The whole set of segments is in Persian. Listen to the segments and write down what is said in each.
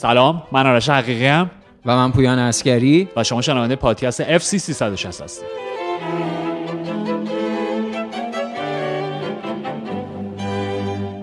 سلام من آرش حقیقی هم و من پویان اسکری و شما شنونده پادکست FC 360 هستید.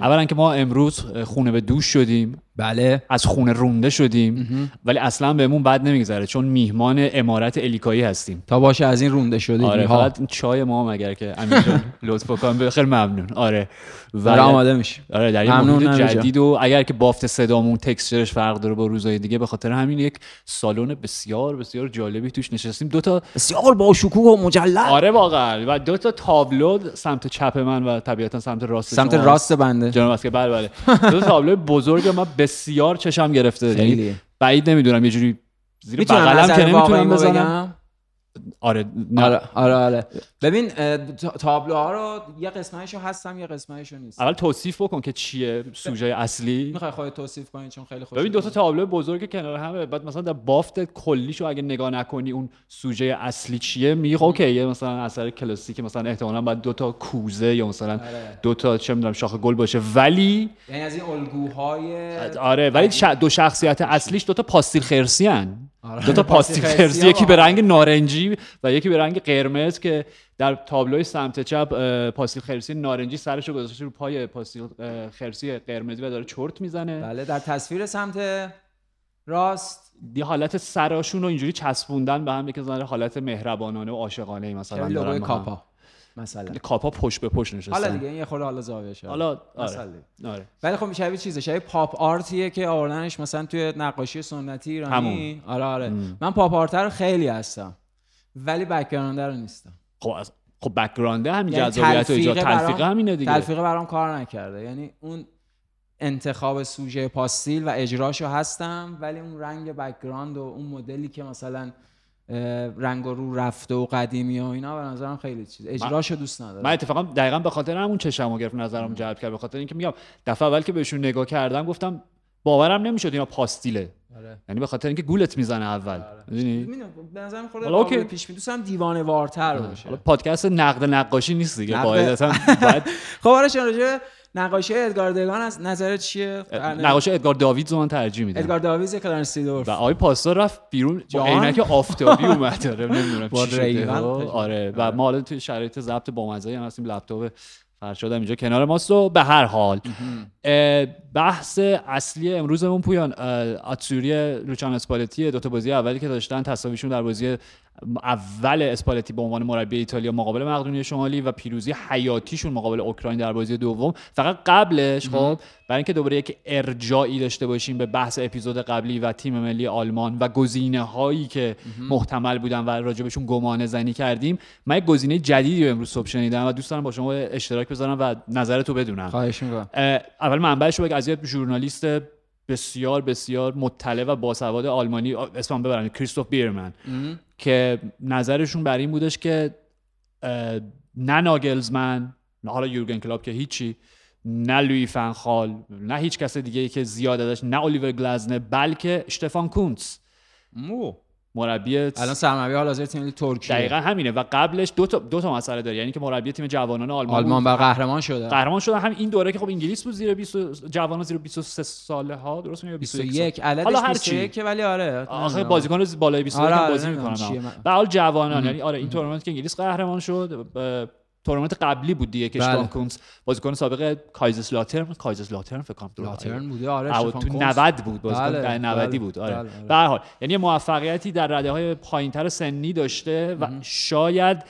اولا که ما امروز خونه به دوش شدیم. بله. از خونه رونده شدیم. ولی اصلا بهمون بد نمیگذره چون میهمان امارت الیکایی هستیم. تا باشه از این رونده شده آره فقط چای ما هم اگر که امین جان لطف کن خیلی ممنون. آره. و آماده میشه آره در این جدید و اگر که بافت صدامون تکسچرش فرق داره با روزهای دیگه به خاطر همین یک سالن بسیار بسیار جالبی توش نشستیم. دو تا بسیار با شکوه و مجلل. آره واقعا. و دو تا تابلو سمت چپ من و طبیعتا سمت راست سمت راست بنده. جناب که بله. بله دو تا تابلو بزرگ ما بسیار چشم گرفته. یعنی بعید نمی‌دونم یه جوری زیر بغلم که نمی‌تونم بزنم. آره آره آره آره. ببین تابلوها رو یه قسمتشو هستم یه قسمتشو نیست اول توصیف بکن که چیه سوژه اصلی. می‌خوای خودت توصیف کنی چون خیلی خوش ببین دو تا تابلو بزرگ کنار همه بعد مثلا در بافت کلیشو اگه نگاه نکنی اون سوژه اصلی چیه میگه اوکی یه مثلا اثر کلاسیک مثلا احتمالاً بعد دو تا کوزه یا مثلا آره. دو تا چه می‌دونم شاخ گل باشه. ولی یعنی از این الگوهای آره ولی دو شخصیت اصلیش دو تا پاستیل خرسی هن. آره. دو تا پاستیل خرسی یکی به رنگ نارنجی و یکی به رنگ قرمز که در تابلوی سمت چپ پاستیل خرسی نارنجی سرشو گذاشته رو پای پاستیل خرسی قرمزی و داره چرت می‌زنه. بله در تصویر سمت راست. دی حالت سراشون رو اینجوری چسبوندن به هم که حالت مهربانانه و عاشقانه مثلا لوگوی کاپا؟ مثلا. کاپا پشت به پشت نشستن حالا دیگه یه خورده حالا زاویه شد حالا آره. آره. ولی خب شبیه چیزه شبیه پاپ آرتیه که آوردنش مثلا توی نقاشی سنتی ایرانی. آره آره. من pop art رو خیلی هستم. ولی background رو نیستم. خب از خب background همین یعنی جذابیت ایجاد. تلفیق همینه دیگه. تلفیق برام کار نکرده. یعنی اون انتخاب سوژه پاستیل و اجراشو هستم ولی اون رنگ background و اون مدلی که مثلا رنگ رو رفته و قدیمی و اینا به نظرم خیلی چیز. اجراشو دوست ندارم. من اتفاقا دقیقا به خاطر همون چشمو گرفت نظرم جلب کرد به خاطر اینکه میگم دفعه اول که بهشون نگاه کردم گفتم باورم نمی‌شد اینا پاستیله. آره. یعنی به خاطر اینکه گولت می‌زنه اول. آره. می‌دونی؟ به نظرم خورده پیش می دوستم دیوانه وارتر باشه. پادکست نقد نقاشی نیست دیگه قاعدتا. خب آره راجع نقاشی ادگار دگان از نظرت چیه؟ نقاشی ادگار داوید من ترجیح میدم. ادگار داوید کلارنس و آقای پاستا رفت بیرون. با عینک آفتابی اومد داره نمی‌دونم چی آره و ما حالا توی شرایط ضبط با هم هستیم. لپتاپ فرشاد اینجا کنار ماست و به هر حال. بحث اصلی امروزمون پویان آتسوری لوچان اسپالتی دو تا بازی اولی که داشتن تساویشون در بازی اول اسپالتی به عنوان مربی ایتالیا مقابل مقدونیه شمالی و پیروزی حیاتیشون مقابل اوکراین در بازی دوم. فقط قبلش خب برای اینکه دوباره یک ارجاعی داشته باشیم به بحث اپیزود قبلی و تیم ملی آلمان و گزینه هایی که محتمل بودن و راجبشون گمانه زنی کردیم. من یک گزینه جدیدی رو امروز صبح شنیدم و دوست دارم با شما اشتراک بذارم و نظرتو بدونم. خواهش می‌کنم. اول منبعش رو از یه ژورنالیست بسیار بسیار مطلع و باسواد آلمانی اسمم ببرم کریستوف بیرمن. که نظرشون بر این بودش که نه ناگلزمن نه حالا یورگن کلاب که هیچی نه لوی فنخال نه هیچ کس دیگه ای که زیاد داشت نه الیور گلزنه بلکه اشتفان کونتس. مو. مربی الان سرمربی حال حاضر تیم ترکیه. دقیقا همینه. و قبلش دو تا دو تا مسئله داره. یعنی که مربی تیم جوانان آلمان آلمان و قهرمان شده. قهرمان شده هم این دوره که خب انگلیس بود زیر 20 جوانان زیر 23 ساله ها درست میگم 21 حالا هر چی. که ولی آره. آخه بازیکن بالای 21 آره, آره بازی می‌کنن به حال جوانان. یعنی آره این تورنمنت که انگلیس قهرمان شد تورنمنت قبلی بود دیگه که بله. کونتس بازیکن سابق کایزرسلاترن کایزرسلاترن فکر کنم لاترن بوده آره تو 90 بود بازیکن. بله. 90 بله. بود. آره, بله. به هر حال یعنی موفقیتی در رده های پایینتر سنی داشته و شاید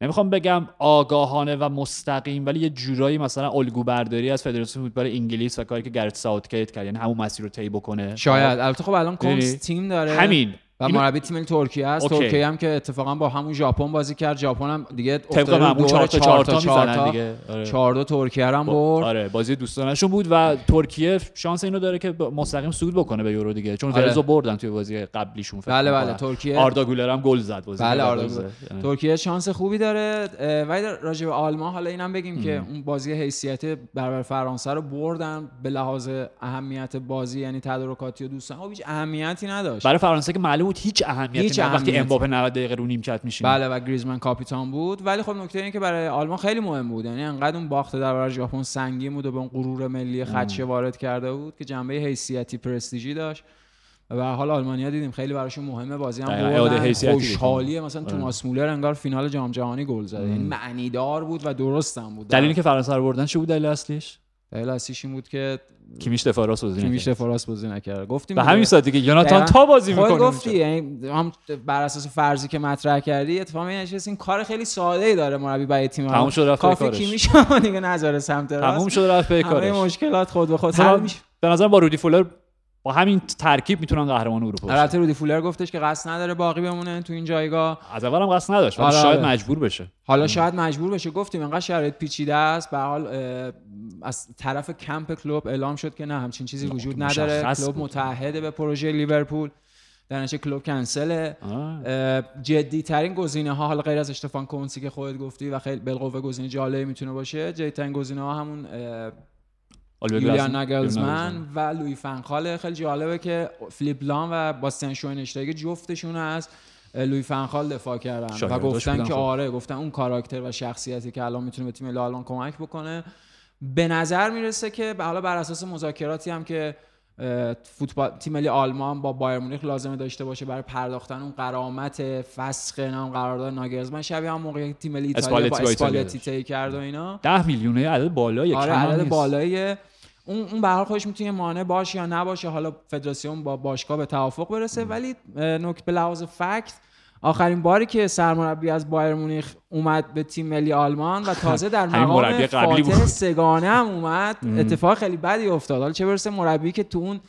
نمی‌خوام بگم آگاهانه و مستقیم ولی یه جورایی مثلا الگو برداری از فدراسیون فوتبال انگلیس و کاری که گرت ساوتگیت کرد. یعنی همون مسیر رو طی بکنه. شاید. البته خب الان کونس تیم داره. همین. و مربی تیم ترکیه است. ترکیه هم که اتفاقا با همون ژاپن بازی کرد. ژاپن هم دیگه افتاد رو 4 تا 4 تا 4 تا دیگه. 4 تا ترکیه هم برد. آره بازی دوستانشون بود و ترکیه شانس اینو داره که مستقیم صعود بکنه به یورو دیگه. چون آره. بردن توی بازی قبلیشون فکر بله بله. ترکیه آردا گولر هم گل زد بازی بله آردا ترکیه شانس خوبی داره. ولی راجع به آلمان حالا اینم بگیم که اون بازی حیثیت برابر فرانسه رو بردن به لحاظ اهمیت بازی یعنی تدارکاتی و دوستان. خب هیچ اهمیتی نداشت. برای فرانسه که معلوم بود هیچ اهمیتی هیچ وقتی امباپه 90 دقیقه رو نیمکت میشینه. بله و گریزمن کاپیتان بود. ولی خب نکته اینه که برای آلمان خیلی مهم بود. یعنی انقدر اون باخته در برابر ژاپن سنگین بود و به اون غرور ملی خدشه وارد کرده بود که جنبه حیثیتی پرستیژی داشت. و حال آلمانیا دیدیم خیلی براشون مهمه. بازی هم خوشحالیه. مثلا آره. توماس مولر انگار فینال جام جهانی گل زده. یعنی معنیدار بود و درستم بود. دلیلی که فرانسه رو بردن چی بود دلیل اصلیش؟ دلیل اصلیش این بود که کیمیش دفاع راست بازی کیمیش دفاع راست بازی نکرد. گفتیم به همین سادگی یوناتان تا بازی می‌کنه گفتی یعنی هم بر اساس فرضی که مطرح کردی اتفاقا این این کار خیلی ساده ای داره مربی برای تیم تموم شد رفت کافی کیمیش دیگه نذاره سمت راست. تموم شد رفت به کارش. مشکلات خود به خود حل میشه. به نظر با رودی فولر با همین ترکیب می‌تونن قهرمان اروپا بشن. البته رودی فولر گفتش که قصد نداره باقی بمونه تو این جایگاه. از اول هم قصد نداشت ولی شاید آره. مجبور بشه. حالا شاید مجبور بشه. گفتیم انقدر شرایط پیچیده است. به حال از طرف کمپ کلوب اعلام شد که نه همچین چیزی وجود نداره. کلوب متحده به پروژه لیورپول. در نتیجه کلوب کنسله. جدی ترین گزینه ها حالا غیر از اشتفان کونسی که خودت گفتی و خیلی بالقوه گزینه جالبی می‌تونه باشه جدی ترین گزینه ها همون یولیان نگلزمن و لوی فنخال خیلی جالبه که فلیپ لام و باستن شوینشتاگ جفتشون از لوی فنخال دفاع کردن. و گفتن که آره گفتن اون کاراکتر و شخصیتی که الان می‌تونه به تیم لالان کمک بکنه. به نظر می‌رسه که حالا بر اساس مذاکراتی هم که فوتبال تیم ملی آلمان با بایر مونیخ لازمه داشته باشه برای پرداختن اون قرامت فسخ نام قرارداد ناگرزمن. شبیه هم موقعی تیم ملی ایتالیا با اسپالتی طی کرد و اینا. 10 میلیونه عدد بالایی آره عدد بالایی. اون اون به هر خودش می‌تونه مانع باشه یا نباشه. حالا فدراسیون با باشگاه به توافق برسه. ولی نکته به لحاظ فکت آخرین باری که سرمربی از بایر مونیخ اومد به تیم ملی آلمان و تازه در مقام فاتح سگانه هم اومد. اتفاق خیلی بدی افتاد. حالا چه برسه مربی که تو اون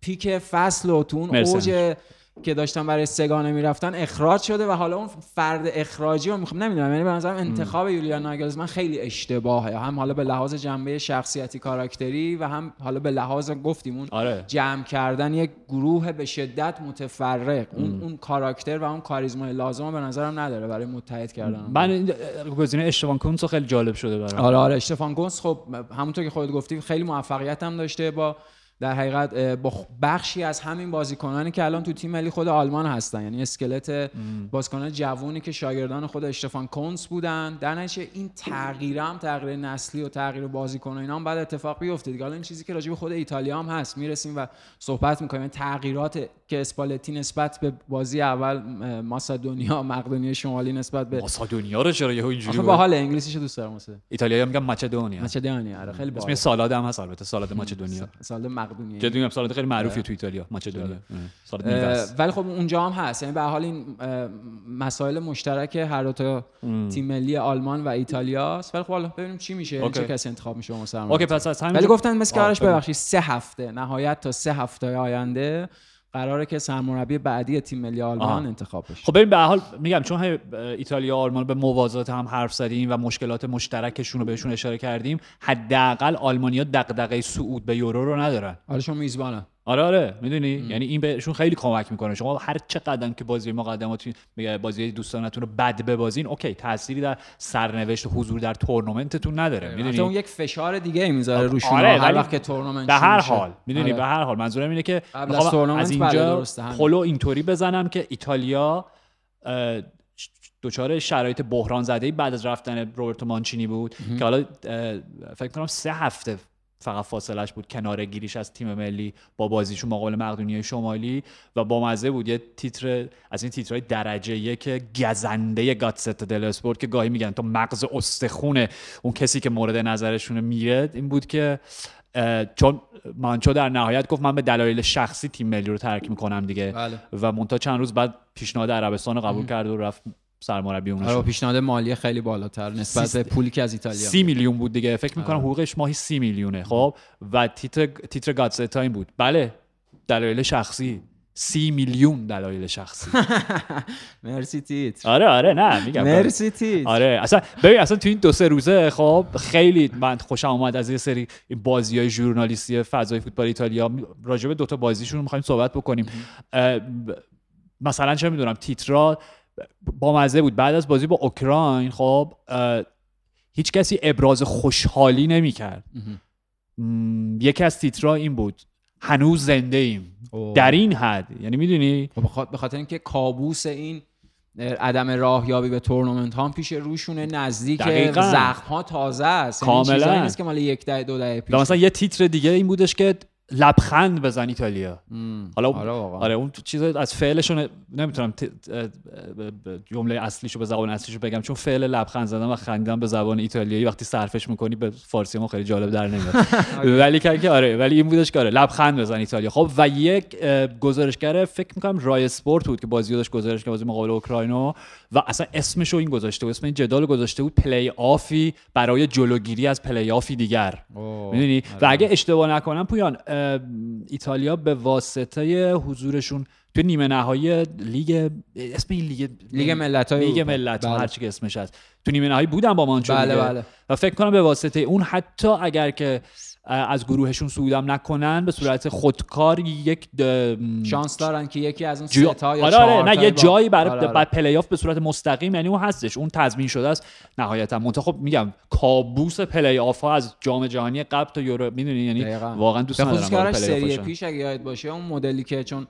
پیک فصل و تو اون اوج که داشتن برای سگانه می‌رفتن اخراج شده و حالا اون فرد اخراجی رو می‌خوام نمی‌دونم یعنی به نظرم انتخاب یولیان ناگلزمن خیلی اشتباهه. هم حالا به لحاظ جنبه شخصیتی کاراکتری و هم حالا به لحاظ گفتیم اون آره. جمع کردن یک گروه به شدت متفرق. اون اون کاراکتر و اون کاریزما لازم به نظرم نداره برای متحد کردن. من گزینه اشتفان کونس خیلی جالب شده برام. آره آره اشتفان کونس خب همونطور که خودت گفتی خیلی موفقیت هم داشته با در حقیقت با بخشی از همین بازیکنانی که الان تو تیم ملی خود آلمان هستن. یعنی اسکلت بازیکنان جوونی که شاگردان خود اشتفان کونس بودن. در نتیجه این تغییر هم تغییر نسلی و تغییر بازیکن اینا هم بعد اتفاق بیفته دیگه. حالا این چیزی که راجع به خود ایتالیا هم هست می‌رسیم و صحبت می‌کنیم. یعنی تغییرات که اسپالتی نسبت به بازی اول ماسادونیا مقدونیه شمالی نسبت به ماسادونیا رو چرا یهو اینجوری با حال انگلیسیشو دوست دارم ایتالیا میگن ماچدونیا. ماچدونیا آره خیلی اسم سالاد هم هست البته سالاد ماچدونیا. سالاد مقدونیه. میگم سالاد خیلی معروفی تو ایتالیا ماچدونیا. سالاد ولی خب اونجا هم هست. یعنی به حال این مسائل مشترک هر دو تا تیم ملی آلمان و ایتالیا است. ولی خب حالا ببینیم چی میشه چه کسی انتخاب میشه مثلا اوکی پس از همین ولی گفتن مثل که ببخشید سه هفته نهایت تا سه هفته آینده. قراره که سرمربی بعدی تیم ملی آلمان انتخاب بشه. خب ببین به حال میگم چون ایتالیا و آلمان به موازات هم حرف زدیم و مشکلات مشترکشون رو بهشون اشاره کردیم حداقل آلمانیا دغدغه صعود به یورو رو ندارن. حالا شما میزبانن. آره آره می‌دونی؟ یعنی این بهشون خیلی کمک می‌کنه. شما هر چه قدم که بازی مقدمات بازی دوستانتون رو بد ببازین اوکی تأثیری در سرنوشت حضور در تورنمنتتون نداره. می‌دونی؟ اون یک فشار دیگه می‌ذاره روش آره هر وقت که تورنمنت به هر حال می‌دونی؟ آره. به هر حال. منظورم اینه که از, از اینجا پلو اینطوری بزنم که ایتالیا دچار شرایط بحران زده بعد از رفتن روبرتو مانچینی بود که حالا فکر کنم سه هفته فقط فاصلش بود کنار گیریش از تیم ملی با بازیشون مقابل مقدونیه شمالی و با مزه بود. یه تیتر از این تیترهای درجه یک گزنده گاتست دل اسپورت که گاهی میگن تو مغز استخونه. اون کسی که مورد نظرشون میره این بود که چون مانچو در نهایت گفت من به دلایل شخصی تیم ملی رو ترک می‌کنم دیگه. بله. و مونتا چند روز بعد پیشنهاد عربستان رو قبول کرد و رفت سرمربی اون آره پیشنهاد مالی خیلی بالاتر نسبت به پولی که از ایتالیا سی میلیون بود دیگه. فکر می‌کنم آره. حقوقش ماهی سی میلیونه خب؟ و تیتر تیتر گاتستا این بود. بله. دلایل شخصی. سی میلیون دلایل شخصی. مرسی تیت آره آره نه میگم. مرسی تیت آره اصلا ببین اصلا تو این دو سه روزه خب خیلی من خوشم اومد از یه سری بازی های ژورنالیستی فضای فوتبال ایتالیا. راجع به دو تا بازیشون می‌خوایم صحبت بکنیم. مثلا چه می‌دونم تیترا با مزه بود. بعد از بازی با اوکراین خب هیچ کسی ابراز خوشحالی نمی‌کرد. یکی از تیترا این بود. هنوز زنده ایم. در این حد. یعنی می‌دونی؟ خب به خاطر اینکه کابوس این عدم راهیابی به تورنمنت ها پیش روشونه نزدیک زخم ها تازه است. یعنی کاملا. نیست که مال یک دهه دو دهه پیش مثلا یه تیتر دیگه این بودش که لبخند بزن ایتالیا حالا آره, آره اون چیز از فعلشون نمی‌تونم جمله اصلیشو به زبان اصلیشو بگم چون فعل لبخند زدن و خندیدن به زبان ایتالیایی وقتی صرفش می‌کنی به فارسی ما خیلی جالب در نمیاد ولی که آره ولی این بودش که آره لبخند بزن ایتالیا خب و یک گزارشگر فکر می‌کنم رای اسپورت بود که بازی داشت گزارش که بازی مقابل اوکراینو و اصلا اسمشو این گذاشته بود اسم این جدال گذاشته بود پلی آفی برای جلوگیری از پلی آفی دیگر می‌دونی و اگه اشتباه نکنم پویان ایتالیا به واسطه حضورشون تو نیمه نهایی لیگ اسم این لیگ لیگ ملت های لیگ ملت بله. هر چی که اسمش هست تو نیمه نهایی بودن با مانچو بله بله. و فکر کنم به واسطه اون حتی اگر که از گروهشون صعودم نکنن به صورت خودکار یک شانس دارن که یکی از اون جا... سه تا یا آره آره نه یه جایی برای آره آره. پلی آف به صورت مستقیم یعنی اون هستش اون تضمین شده است. نهایتا منتها خب میگم کابوس پلی آف ها از جام جهانی قبل تا یورو می‌دونی؟ یعنی واقعا دوست ندارم سری پیش اگه یاد باشه اون مدلی که چون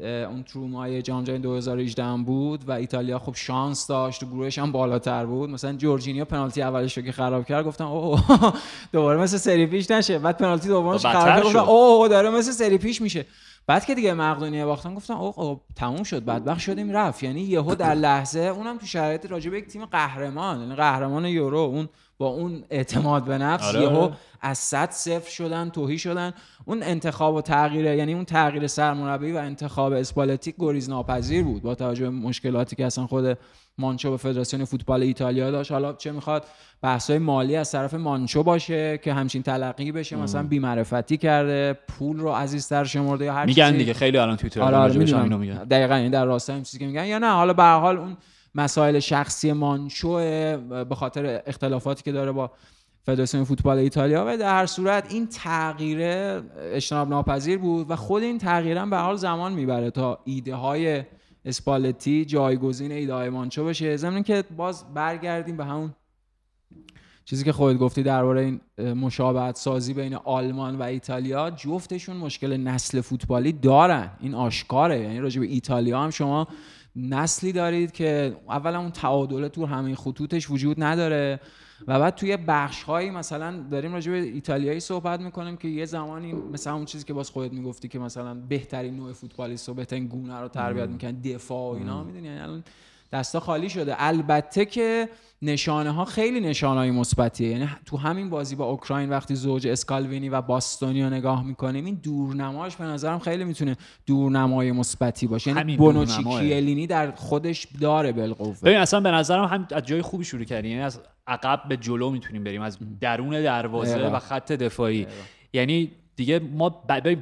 اون ترومای جام جهانی 2018 هم بود و ایتالیا خب شانس داشت و گروهش هم بالاتر بود. مثلا جورجینیو پنالتی اولش رو که خراب کرد گفتم اوه دوباره مثل سری پیش نشه. بعد پنالتی دومش خراب کرد گفتم اوه داره مثل سری پیش میشه. بعد که دیگه مقدونیه باختن گفتم اوه تموم شد بدبخت شدیم رفت. یعنی یهو در لحظه اونم تو شرایط راجع به یک تیم قهرمان یعنی قهرمان یورو اون با اون اعتماد به نفس آره. یهو از صد صفر شدن توهی شدن. اون انتخاب و تغییر یعنی اون تغییر سرمربی و انتخاب اسپالتی گریز ناپذیر بود با توجه به مشکلاتی که اصلا خود مانچو به فدراسیون فوتبال ایتالیا داشت. حالا چه می‌خواد؟ بحث‌های مالی از طرف مانچو باشه که همچین تلقی بشه مثلا بی‌معرفتی کرده پول رو عزیزتر شمرده یا هر میگن دیگه خیلی الان توییتر آره, آره میگن. دقیقاً این در راستای این چیزی که میگن یا نه حالا به حال اون مسائل شخصی مانچو به خاطر اختلافاتی که داره با فدراسیون فوتبال ایتالیا و در هر صورت این تغییر اجتناب ناپذیر بود و خود این تغییر به حال زمان می‌بره تا ایده های اسپالتی جایگزین ایده های مانچو بشه. ضمن که باز برگردیم به همون چیزی که خودت گفتی درباره این مشابهت سازی بین آلمان و ایتالیا. جفتشون مشکل نسل فوتبالی دارن. این آشکاره. یعنی راجع به ایتالیا هم شما نسلی دارید که اولا اون تعادل تو همه خطوطش وجود نداره و بعد توی بخش هایی مثلا داریم راجع به ایتالیایی صحبت می‌کنیم که یه زمانی مثلا اون چیزی که باز خودت می‌گفتی که مثلا بهترین نوع فوتبالیست و بهترین گونه رو تربیت می‌کنن دفاع و اینا می‌دونی؟ یعنی الان دستا خالی شده. البته که نشانه ها خیلی نشانه های مثبتیه. یعنی تو همین بازی با اوکراین وقتی زوج اسکالوینی و باستونی رو نگاه می‌کنیم این دورنماش به نظرم خیلی می‌تونه دورنمای مثبتی باشه. یعنی بونوچی کیلینی در خودش داره بالقوه. ببین اصلا به نظرم هم از جای خوبی شروع کردیم. یعنی از عقب به جلو می‌تونیم بریم. از درون دروازه و خط دفاعی. یعنی دیگه ما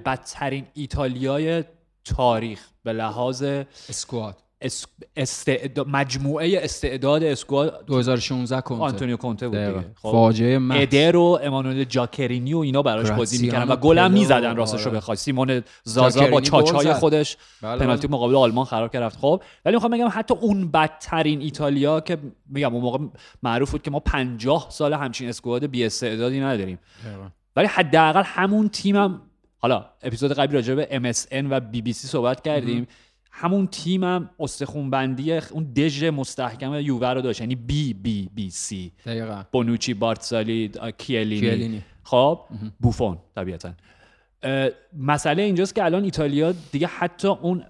بدترین ایتالیای تاریخ به لحاظ اسکواد. استعداد مجموعه استعداد اسکواد 2016 کنته. آنتونیو کنته بود دیگه. خب فاجعه ادر و امانوئل جاکرینی و اینا براش بازی می‌کردن و گل هم می‌زدن راستش رو بخوای سیمون زازا با چاچای خودش بله پنالتی بله. مقابل آلمان خراب کرد خب ولی می‌خوام بگم حتی اون بدترین ایتالیا که میگم اون موقع معروف بود که ما 50 سال همچین اسکواد بی استعدادی نداریم. ولی حداقل همون تیمم حالا اپیزود قبلی راجع به MSN و BBC صحبت کردیم. همون تیمم استخون بندی اون دژ مستحکم یووه رو داشت. یعنی بی بی بی سی دقیقا. بونوچی بارتسالی کیلینی, کیلینی. خب بوفون طبیعتا. مسئله اینجاست که الان ایتالیا دیگه حتی اون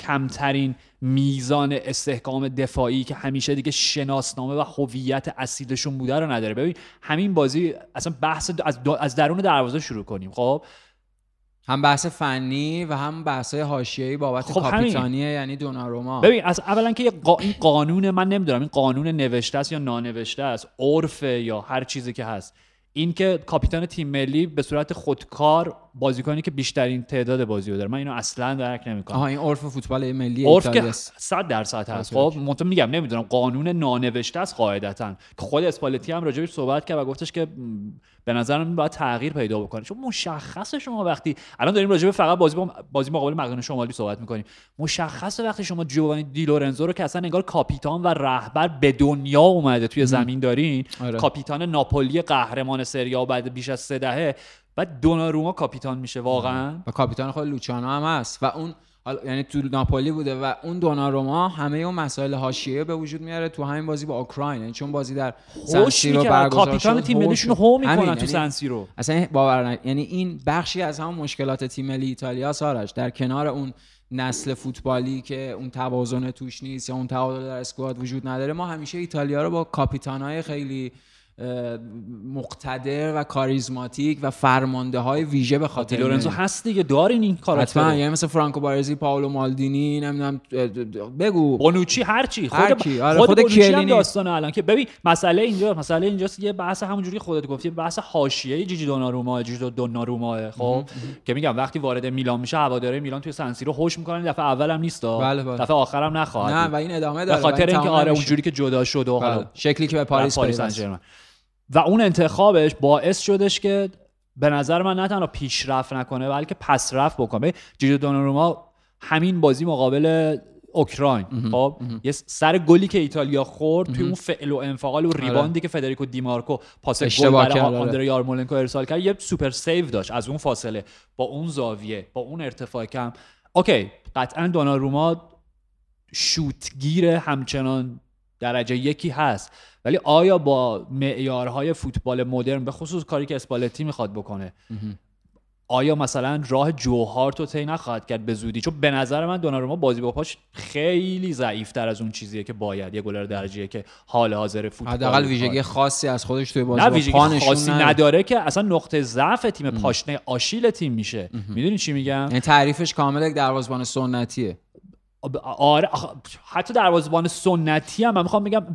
کمترین میزان استحکام دفاعی که همیشه دیگه شناسنامه و هویت اصیلشون بوده رو نداره. ببین همین بازی اصلا بحث از, از درون دروازه شروع کنیم. خب هم بحث فنی و هم بحث حاشیه‌ای بابت خب کاپیتانی یعنی دوناروما. ببین از اولا که این قانون من نمی‌دونم این قانون نوشته است یا نانوشته است عرف یا هر چیزی که هست. این که کاپیتان تیم ملی به صورت خودکار بازیکنی که بیشترین تعداد بازی رو داره. من اینو اصلا درک نمی‌کنم. آها این عرف فوتبال ملی عرف که 100 درصد هست. خب منتها میگم نمی‌دونم قانون نانوشته است قاعدتا. خود اسپالتی هم راجعش صحبت کرد و گفتش که به نظرم باید تغییر پیدا بکنه. چون مشخصه شما وقتی الان داریم راجع فقط بازی با بازی مقابل مقدونیه شمالی صحبت می‌کنیم. مشخصه وقتی شما جوانی دی لورنزو رو که اصلا انگار کاپیتان و رهبر به دنیا اومده توی زمین دارین آره. کاپیتان ناپولی قهرمان سری بعد بیش از سه دهه بعد دوناروما کاپیتان میشه واقعا. و کاپیتان خود لوچانو هم هست. و اون یعنی تو ناپولی بوده و اون دوناروما همه اون مسائل حاشیه به وجود میاره تو همین بازی با اوکراین. یعنی چون بازی در سنسیرو برگزار کاپیتان تیم ملیشون هو می‌کنن تو یعنی سنسیرو اصلا باور یعنی این بخشی از همون مشکلات تیم ملی ایتالیا سارش در کنار اون نسل فوتبالی که اون توازن توش نیست یا اون تعادل در اسکواد وجود نداره ما همیشه ایتالیا رو با کاپیتانای خیلی مقتدر و کاریزماتیک و فرمانده های ویژه به خاطر لورنزو هست دیگه دارین این کاراکتر حتما یعنی مثل فرانکو بارزی پاولو مالدینی نمی‌دونم بگو. بونوچی هر چی. خود هرچی. آره خود, خود هم داستان الان که ببین مسئله اینجا مسئله اینجاست یه بحث همونجوری خودت گفتی بحث حاشیه جیجی دوناروما جیجی دوناروما خب؟ که میگم وقتی وارد میلان میشه هواداره میلان توی سنسیرو خوش می‌کنن دفعه اولم نیست بله بله. دفعه آخرم نخواهد نه و این ادامه داره به خاطر اینکه آره اونجوری که جدا شد و بله. شکلی که به پاریس و اون انتخابش باعث شدش که به نظر من نه تنها پیشرفت نکنه بلکه پسرفت بکنه. جیجو دوناروما همین بازی مقابل اوکراین خب؟ یه سر گلی که ایتالیا خورد توی اون فعل و انفعال و آره. rebound ی که فدریکو دیمارکو پاس گل برای آره. آندره یارمولنکو ارسال کرد یه super save داشت از اون فاصله. با اون زاویه با اون ارتفاع کم. اوکی قطعا دوناروما شوتگیر همچنان درجه یکی هست. ولی آیا با معیارهای فوتبال مدرن به خصوص کاری که اسپالتی می‌خواد بکنه آیا مثلا راه جوهار رو طی نخواهد کرد به زودی؟ چون به نظر من دوناروما بازی با پاش خیلی ضعیف تر از اون چیزیه که باید یه گلر درجیه که حال حاضر فوتبال حداقل ویژگی خاصی از خودش توی بازی نه ویژگی خاصی نداره. که اصلا نقطه ضعف تیم پاشنه آشیل تیم میشه. می‌دونی چی میگم؟ یعنی تعریفش کامل یک دروازه‌بان سنتیه. آره حتی دروازه‌بان سنتی هم من می‌خوام بگم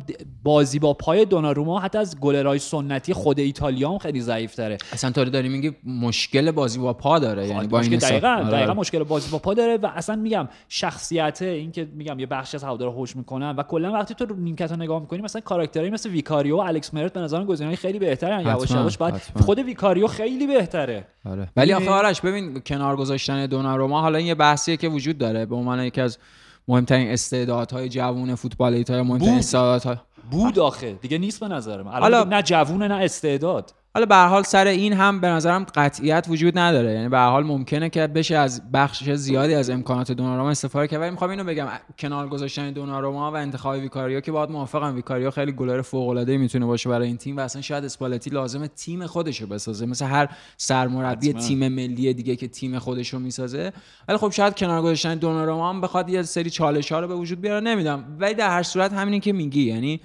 بازی با پای دوناروما حتی از گلرای سنتی خود ایتالیا هم خیلی ضعیف تره اصلا تو داری میگی مشکل بازی با پا داره یعنی با این دقیقاً آره. دقیقاً مشکل بازی با پا داره و اصلا میگم شخصیت این که میگم یه بخشی از هوادارا هوش می‌کنن و کلا وقتی تو نیمکت رو نگاه می‌کنی مثلا کاراکترایی مثل ویکاریو و الکس مرت به نظرم گزینه‌های خیلی بهترن یواش یواش بعد خود ویکاریو خیلی بهتره آره. ولی آخه آرش ببین کنار گذاشتن دوناروما حالا این یه بحثیه که وجود داره به عنوان یکی از مهمترین استعدادهای جوون فوتبال ایتالیا مهمترین استعدادها بود آخه. دیگه نیست به نظر من. حالا نه جوونه نه استعداد. حالا به حال سر این هم به نظرم قطعیت وجود نداره. یعنی به حال ممکنه که بشه از بخش زیادی از امکانات دوناروما استفاده کرد. ولی می‌خوام اینو بگم کنار گذاشتن دوناروما و انتخاب ویکاریو که باید موافقم ویکاریو خیلی گلر فوق العاده می‌تونه باشه برای این تیم و اصلا شاید اسپالتی لازم تیم خودشو بسازه. مثل هر سرمربی تیم ملی دیگه که تیم خودشو می‌سازه. ولی خب شاید کنار گذاشتن دوناروما هم بخواد یه سری چالش ها رو به وجود بیاره. نمی‌دونم. ولی در هر صورت همینی که میگی. یعنی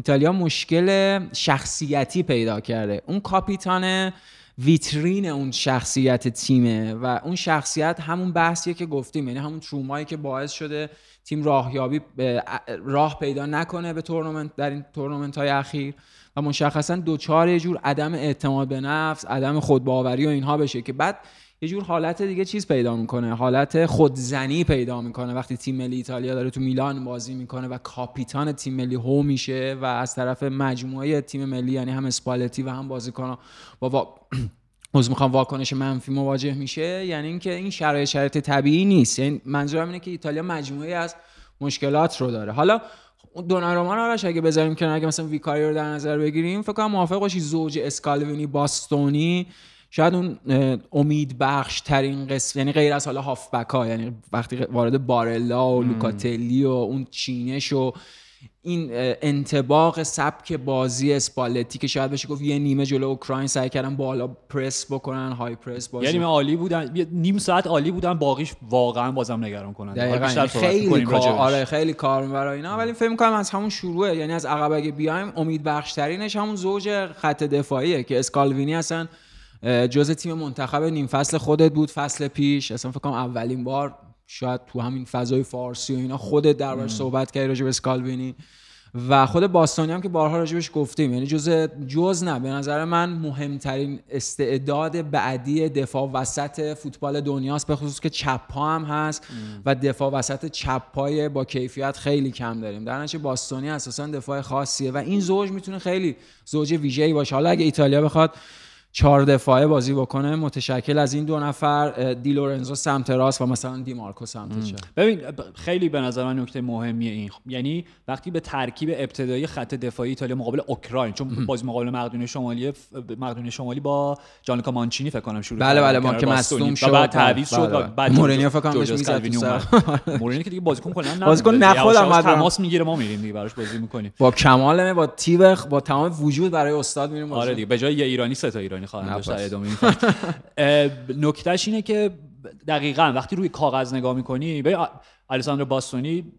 ایتالیا مشکل شخصیتی پیدا کرده. اون کاپیتان ویترین اون شخصیت تیمه و اون شخصیت همون بحثیه که گفتیم. یعنی همون ترومایی که باعث شده تیم راهیابی راه پیدا نکنه به تورنمنت در این تورنمنت های اخیر و مشخصا دوچار یه جور عدم اعتماد به نفس عدم خودباوری و اینها بشه که بعد یه جور حالت دیگه چیز پیدا می‌کنه. حالت خودزنی پیدا می‌کنه. وقتی تیم ملی ایتالیا داره تو میلان بازی می‌کنه و کاپیتان تیم ملی هو میشه و از طرف مجموعه تیم ملی یعنی هم اسپالتی و هم بازیکن با وا... از می‌خوام واکنش منفی مواجه میشه. یعنی اینکه این شرایط شرایط طبیعی نیست. یعنی منظورم اینه که ایتالیا مجموعه از مشکلات رو داره. حالا دوناروما رو اگه بذاریم کنار اگه مثلا ویکاری رو در نظر بگیریم فکر کنم موافق باشی. زوج اسکالوینی باستونی شاید اون امید بخش ترین قسم یعنی غیر از حالا هافبک ها یعنی وقتی وارد بارلا و لوکاتلی و اون چینش و این انتباق سبک بازی اسپالتی که شاید بشه گفت یه نیمه جلو اوکراین سعی کردن بالا پرس بکنن های پرس بازی. یه نیمه عالی بودن نیم ساعت عالی بودن باقیش واقعا بازم نگران کنن. یعنی خیلی کار آره خیلی کار برای اینا ولی فکر می‌کنم از همون شروعه یعنی از عقب اگه بیایم امید بخش ترینش همون زوج خط دفاعیه که اسکالوینی اصلا جز تیم منتخب نیم فصل خودت بود فصل پیش. اصلا فکر کنم اولین بار شاید تو همین فضای فارسی و اینا خودت دربارش صحبت کردی راجع به اسکالوینی و خود باستانی هم که بارها راجبش گفتیم. یعنی جز جز نه. به نظر من مهمترین استعداد بعدی دفاع وسط فوتبال دنیاست به خصوص که چپ پا هم هست و دفاع وسط چپ پای با کیفیت خیلی کم داریم. در نتیجه باستانی اساسا دفاع خاصیه و این زوج می‌تونه خیلی زوج ویژه‌ای باشه. حالا اگه ایتالیا بخواد چهار دفاعه بازی بکنه متشکل از این دو نفر دی لورنزو سمت راست و مثلا دی مارکو سمت چپ. ببین خیلی به نظر من نکته مهمیه این. یعنی وقتی به ترکیب ابتدایی خط دفاعی ایتالیا مقابل اوکراین چون بازی مقابل مقدونیه شمالی مقدونیه شمالی با جانلوکا مانچینی فکر کنم شروع بله بله ما که مصدوم شد بعد تعویض شد بله، بله. بعد مورینیو فکر کنم بهش مورینیو که دیگه بازیکن کلا نه بازیکن نخودم تماس می‌گیره ما میریم دیگه براش بازی می‌کنیم. با کمال با تیبخ با تمام وجود برای استاد میریم آره دیگه به جای یه ایرانی سه تا ایرانی. خواهند داشت در ادامه نکتهش اینه که دقیقا وقتی روی کاغذ نگاه می‌کنی به الیساندرو باستونی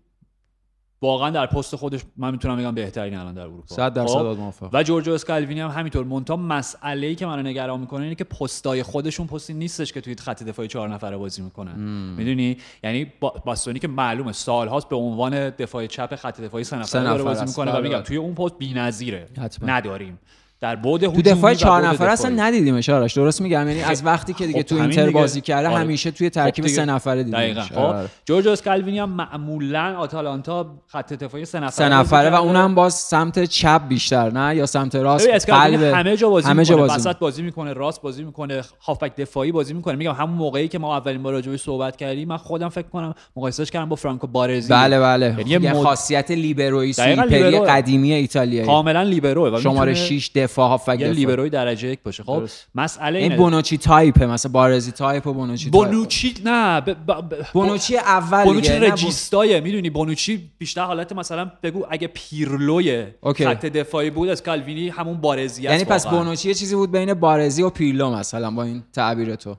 واقعا در پست خودش من می‌تونم بگم بهترین الان در اروپا. 100 درصد خب؟ موافق و جورجو اسکالوینی هم همینطور. مونتا مسئله ای که منو نگران می‌کنه اینه که پستای خودشون پستی نیستش که توی خط دفاعی چهار نفره بازی می‌کنن. می‌دونی؟ یعنی باستونی که معلومه سالهاست به عنوان دفاع چپ خط دفاعی سه نفره بازی می‌کنه و بله، میگم بله. توی اون پست بی‌نظیره. نداریم. در بعد تو دفاع چهار نفر اصلا ندیدیم اشارش درست میگم یعنی از وقتی که دیگه خب تو اینتر بازی کرده آره. همیشه توی ترکیب خب سه نفره دیدیم دقیقاً. خب آره. جورج اسکالوینی هم معمولا آتالانتا خط دفاعی سه نفره سه نفره و اونم باز سمت چپ بیشتر نه؟ یا سمت راست؟ قلب همه جا بازی همه جا بازی وسط بازی می‌کنه راست بازی می‌کنه هافبک دفاعی بازی می‌کنه. میگم همون موقعی که ما اولین بار راجعش صحبت کردیم من خودم فکر کنم مقایسهش کردم با فرانکو بارزی. بله بله. یعنی یه خاصیت لیبروی سوپری قدیمی ایتالیایی. کاملا لیبرو شماره 6 دفاع. هافبک لیبروی درجه یک باشه. خب مسئله این بونوچی تایپه مثلا بارزی تایپ و بونوچی بونوچی نه ب... ب... بونوچی اول بونوچی regista یه می‌دونی؟ بونوچی بیشتر حالت مثلا بگو اگه پیرلوی خط دفاعی بود اسکالوینی همون بارزی یعنی پس بونوچی یه چیزی بود بین بارزی و پیرلو مثلا با این تعبیر تو.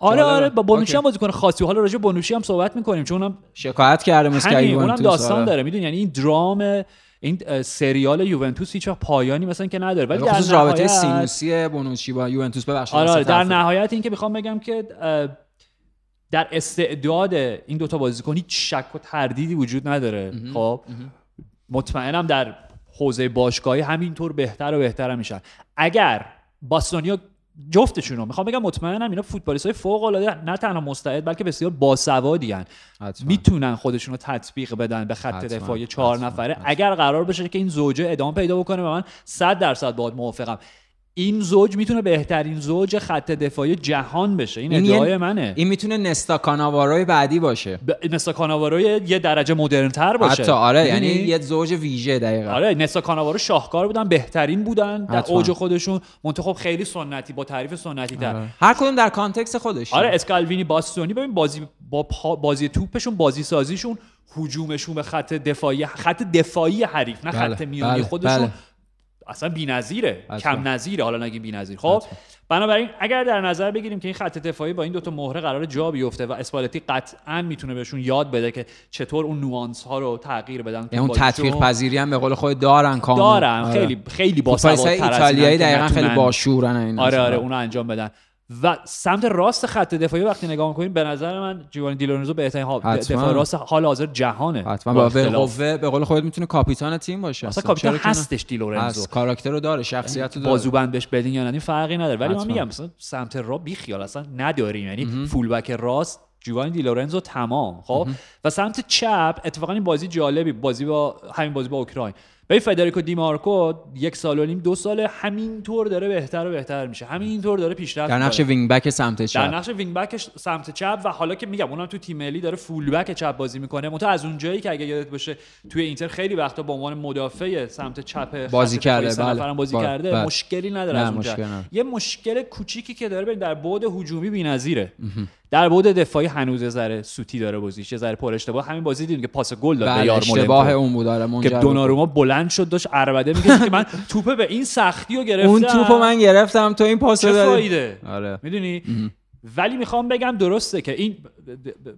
آره آره با بونوچی هم بازیکن خاصی. حالا راجع بونوچی هم صحبت می‌کنیم چون اونم شکایت کرده مسکایی اونم داستان آره. داره می‌دونی؟ یعنی این درام این سریال یوونتوس هیچ پایانی مثلا که نداره ولی در نهایت رابطه سینوسی بونوچی با یوونتوس ببخشید آره در نهایت این که می‌خوام بگم که در استعداد این دوتا بازیکن هیچ شک و تردیدی وجود نداره. خب مطمئنم در حوزه باشگاهی همینطور بهتر و بهتر میشن. اگر باستونیا جفتشون رو. می‌خوام بگم مطمئنم اینا فوتبالیست های فوق العاده نه تنها مستعد بلکه بسیار باسوادی می‌تونن خودشون رو تطبیق بدن به خط دفاعی چهار نفره. اگر قرار بشه که این زوجه ادامه پیدا بکنه و من 100 درصد باهات موافقم. این زوج می‌تونه بهترین زوج خط دفاعی جهان بشه. این, این ادعای منه. این می‌تونه نستا کاناواروی بعدی باشه. ب... نستا کاناواروی یه درجه مدرن تر باشه. حتی آره یعنی یه زوج ویژه دقیقا. آره نستا کاناوارو شاهکار بودن بهترین بودن در اوج خودشون. منتخب خیلی سنتی با تعریف سنتی تر آره. هر کدوم در context خودش آره اسکالوینی باستونی ببین بازی با بازی توپشون بازی سازیشون هجومشون به خط دفاعی خط دفاعی حریف نه بله. خط میانی بله. خودشون. بله. اصلا بی‌نظیره کم نظیره حالا نگیم بی‌نظیر. خب بنابراین اگر در نظر بگیریم که این خط دفاعی با این دوتا مهره قرار جا بیفته و اسپالتی قطعا می‌تونه بهشون یاد بده که چطور اون نوانس ها رو تغییر بدن. اون تطبیق پذیری هم به قول خود دارن کامل. دارن. آره. خیلی خیلی باسوادتر ایتالیایی دقیقا خیلی باشورن این آره آره اونو انجام بدن. و سمت راست خط دفاعی وقتی نگاه می‌کنیم به نظر من جوانی دیلورنزو بهترین دفاع راست حال حاضر جهانه. حتما. به قوه به قول خودت می‌تونه کاپیتان تیم باشه. اصلا کاپیتان هستش دیلورنزو. کاراکتر رو داره شخصیت رو داره. بازوبند بهش بدین یا نه فرقی نداره. ولی من میگم مثلا سمت را بی خیال اصلا نداریم. یعنی full back راست جوانی دی لورنزو تمام خب؟ و سمت چپ اتفاقا این بازی جالبی بازی با همین بازی با اوکراین. به فدریکو دیمارکو یک سال و نیم دو سال همینطور داره بهتر و بهتر میشه. همینطور داره پیشرفت در نقش wing back سمت چپ. در نقش wing back سمت چپ و حالا که میگم اونم تو تیم ملی داره full back چپ بازی می‌کنه. منتها از اونجایی که اگه یادت باشه توی اینتر خیلی وقتا به عنوان مدافع سمت چپ بازی کرده. بله. بازی بله. کرده بله. مشکلی نداره از اونجا. یه مشکل کوچیکی که داره در بعد هجومی بی‌نظیره. در بعد دفاعی هنوز ذره سوتی داره بازیش یه ذره پر اشتباه. همین بازی دیدیم که پاس گل داد به یار اشتباه اون بود آره، که دوناروما بلند شد داشت عربده میگه که من توپه به این سختی رو گرفتم. اون توپو من گرفتم تو این پاس دادی. آره. می‌دونی؟ ولی می‌خوام بگم درسته که این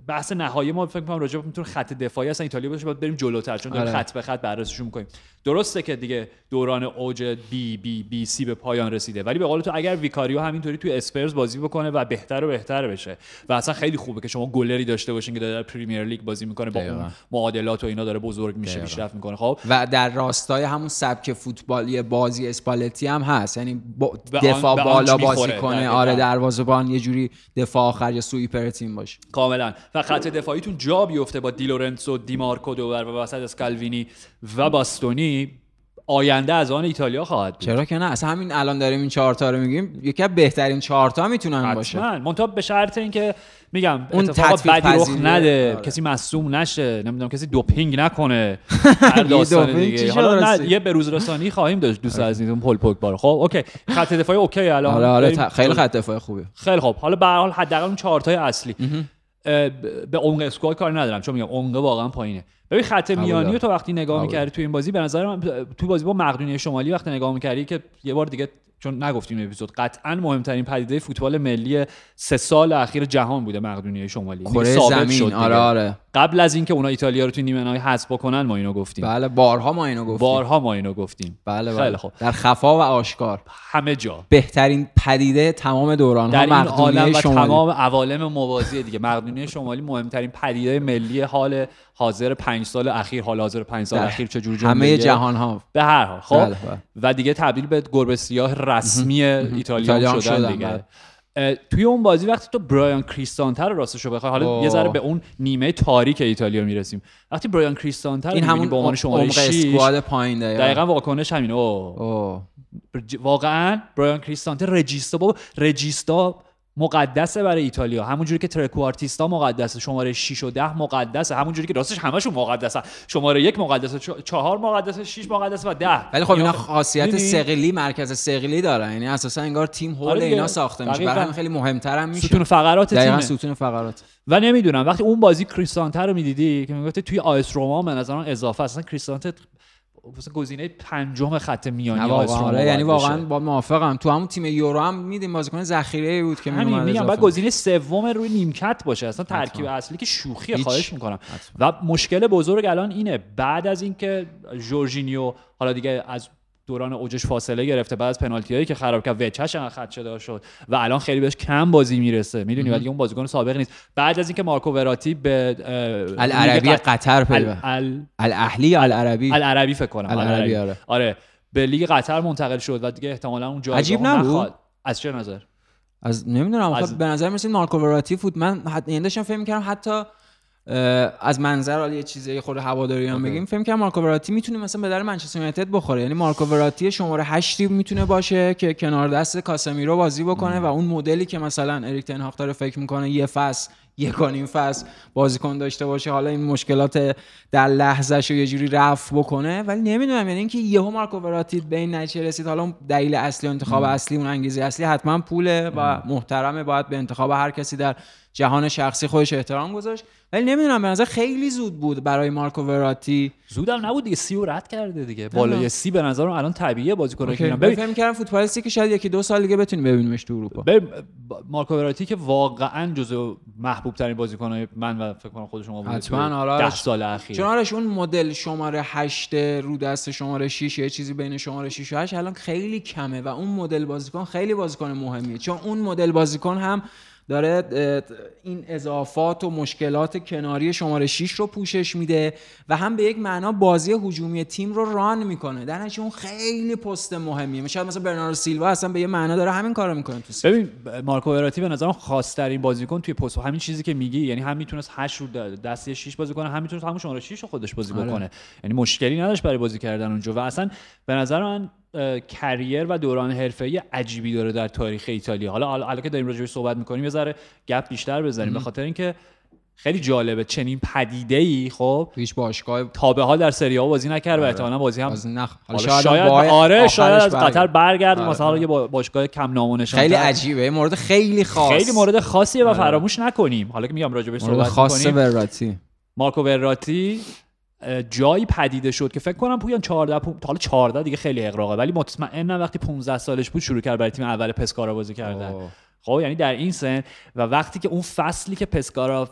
بحث نهایی ما فکر کنم راجع می‌تونه خط دفاعی اصلا ایتالیا باشه باید بریم جلوتر چون داریم آره. خط به خط بررسیشون می‌کنیم. درسته که دیگه دوران اوج BBBC به پایان رسیده ولی به قول تو اگر ویکاریو همینطوری توی اسپرز بازی بکنه و بهتر و بهتر بشه و اصلا خیلی خوبه که شما گلری داشته باشین که در پریمیر لیگ بازی می‌کنه با اون معادلات و اینا داره بزرگ میشه پیشرفت می‌کنه. خب. و در راستای همون سبک فوتبالی بازی اسپالتی هم هست. یعنی دفاع بالا بازی کنه. آره دروازه‌بان یه جوری دفاع آخر یا sweeper تیم باشه. کاملا. و خط دفاعیتون جا بیفته با دیلورنزو دیمارکو دو ور و وسط اسکالوینی و باستونی. آینده از آن ایتالیا خواهد بود. چرا که نه؟ اصلا همین الان داریم این چهار تا رو میگیم یکی از بهترین چهار تا می‌تونن باشه. منتها به شرط اینکه میگم اون اتفاق بدی رخ نده آره. کسی مصدوم نشه نمی‌دونم کسی دوپینگ نکنه. هر داستان دیگه. حالا نه یه بروز رسانی خواهیم داشت دوست از اون پل پوگبا خب اوکی. خط دفاعی اوکی الان. آره آره خیلی خط دفاعی خوبه خیلی خوب. حالا به هر حال حداقل اون چهار تای اصلی. به عمق اسکواد کار ندارم چون میگم عمق واقعا پایینه. ببین خط میانی تو وقتی نگاه می‌کردی تو این بازی به نظر من تو بازی با مقدونیه شمالی وقتی نگاه می‌کردی که یه بار دیگه چون نگفتیم اپیزود قطعا مهمترین پدیده فوتبال ملی سه سال اخیر جهان بوده مقدونیه شمالی. کره زمین شد آره آره. قبل از اینکه اونا ایتالیا رو تو نیمه نهایی حذف بکنن ما اینو گفتیم. بله بارها ما اینو گفتیم. بارها ما اینو گفتیم. بله بله. خوب. در خفا و آشکار. همه جا. بهترین پدیده تمام دوران در این عالم و تمام عوالم موازی دیگه. مقدونیه شمالی مهمترین پدیده ملی حال حاضر پنج سال اخیر حال حاضر پنج سال اخیر چجوری همه جهان ها به هر حال. خب بله، بله. و دیگه تبدیل به گربه سیاه رسمی ایتالیا شدن دیگه. بله. توی اون بازی وقتی تو برایان کریستانتر رو راستش رو بخوای حالا یه ذره به اون نیمه تاریک ایتالیا می‌رسیم. وقتی برایان کریستانتر این همون به عنوان شماره 6 پایین دقیقاً. واکنش همینه او واقعا برایان کریستانتر رجیستا بابا رجیستا مقدسه برای ایتالیا. همونجوری که ترکوارتیستا مقدسه. شماره 6 و 10 مقدسه. همونجوری که راستش همشون مقدسه. شماره یک مقدسه چهار مقدسه 6 مقدسه و 10 ولی خب اینا خاصیت سقلی مرکز سقلی دارن. یعنی اساسا انگار تیم هول آره اینا ساخته میشه. برای خیلی مهمتر هم میشه. ستون فقرات تیم ستون فقرات. و نمی‌دونم. وقتی اون بازی کریستانته رو می‌دیدی که می‌گفت توی آیس روما به نظر اضافه. اصلا کریستانته گزینه پنجم خط میانی آره یعنی واقعا با موافقم. تو همون تیم یورو هم میدیم بازیکن ذخیره بود که همین میگم بعد گزینه سوم روی نیمکت باشه. اصلا ترکیب اصلی که شوخی خواهش می‌کنم. و مشکل بزرگ الان اینه. بعد از اینکه جورجینیو حالا دیگه از دوران اوجش فاصله گرفته. بعد از پنالتی هایی که خراب کرد وچش خط شده شد و الان خیلی بهش کم بازی می‌رسه. می‌دونی؟ ولی اون بازیکن سابق نیست. بعد از اینکه مارکو وراتی به العربی قطر پیوست الاهلی العربی؟ العربی فکر کنم. العربی آره. آره. به لیگ قطر منتقل شد و دیگه احتمالاً اون جایگاه عجیب نبود؟ از چه نظر؟ از نمی‌دونم. از... به نظر مثل مارکو وراتی فوت. من حد... یعنی داشتم فکر می‌کردم حتی از منظر حالا یه چیزی خود هواداری هم بگیم فکر کنم مارکو وراتی می‌تونه مثلا به در منچستر یونایتد بخوره. یعنی مارکو وراتی شماره 8 می‌تونه باشه که کنار دست کاسمیرو بازی بکنه و اون مدلی که مثلا اریک تن داره فکر می‌کنه یه فصل یکانیم فصل بازیکن داشته باشه. حالا این مشکلات در لحظهش رو یه جوری رفع بکنه. ولی نمی‌دونم یعنی اینکه یهو مارکو وراتی به این نتیجه رسید. حالا دلیل اصلی انتخاب اصلی اون انگیزه اصلی حتما پوله و محترمه. باید به انتخاب هر کسی در جهان شخصی خودش احترام گذاشت. ولی نمی‌دونم به نظر خیلی زود بود برای مارکو وراتی. زودم نبود دیگه. سی رد کرده دیگه. بالای سی به نظر الان طبیعیه بازیکن که ببین فکر می‌کردم فوتبالیستی که شاید یکی دو سال دیگه بتونیم ببینیمش تو اروپا. مارکو وراتی که واقعا جزو محبوب ترین بازیکن‌های من و فکر کنم خود شما بود حتما آره. 10 سال اخیر. چون آرش اون مدل شماره 8 رو دست شماره 6 یه چیزی بین شماره 6 و 8 الان خیلی کمه و اون مدل بازیکن خیلی بازیکن مهمیه. چون اون مدل بازیکن هم داره این اضافات و مشکلات کناری شماره 6 رو پوشش میده و هم به یک معنا بازی هجومی تیم رو ران می‌کنه. در اون خیلی پست مهمیه. شاید مثلا برناردو سیلوا اصلا به یه معنا داره همین کارو می‌کنه تو ببین مارکو وراتی به نظرم خاصترین بازیکن توی پست. همین چیزی که میگی یعنی هم می‌تونست 8 رو دستی 6 بازی کنه هم می‌تونست همون شماره 6 رو خودش بازی آره. بکنه. یعنی مشکلی نداشت برای بازی کردن اونجا. و اصلا به نظر من کریر و دوران حرفه‌ای عجیبی داره در تاریخ ایتالیا. حالا حالا که داریم راجعش صحبت می‌کنیم یه ذره گپ بیشتر بزنیم. به خاطر اینکه خیلی جالبه چنین پدیده ای خب هیچ باشگاه تا به حال در سری ها بازی نکرد و آره. احتمالاً بازی هم بازی نخ... شاید, شاید آره شاید از قطر برگرد. آره. مثلا یه باشگاه کم نام خیلی عجیبه. مورد خیلی خاص. خیلی مورد خاصیه و آره. فراموش نکنیم. حالا که میگم راجع بهش صحبت خاص وراتی مارکو وراتی جایی پدیده شد که فکر کنم پویان 14 حالا 14 دیگه خیلی اقراقه ولی مطمئنم وقتی 15 سالش بود شروع کرد برای تیم اول پسکارا بازی کردن. خب یعنی در این سن و وقتی که اون فصلی که پسکارا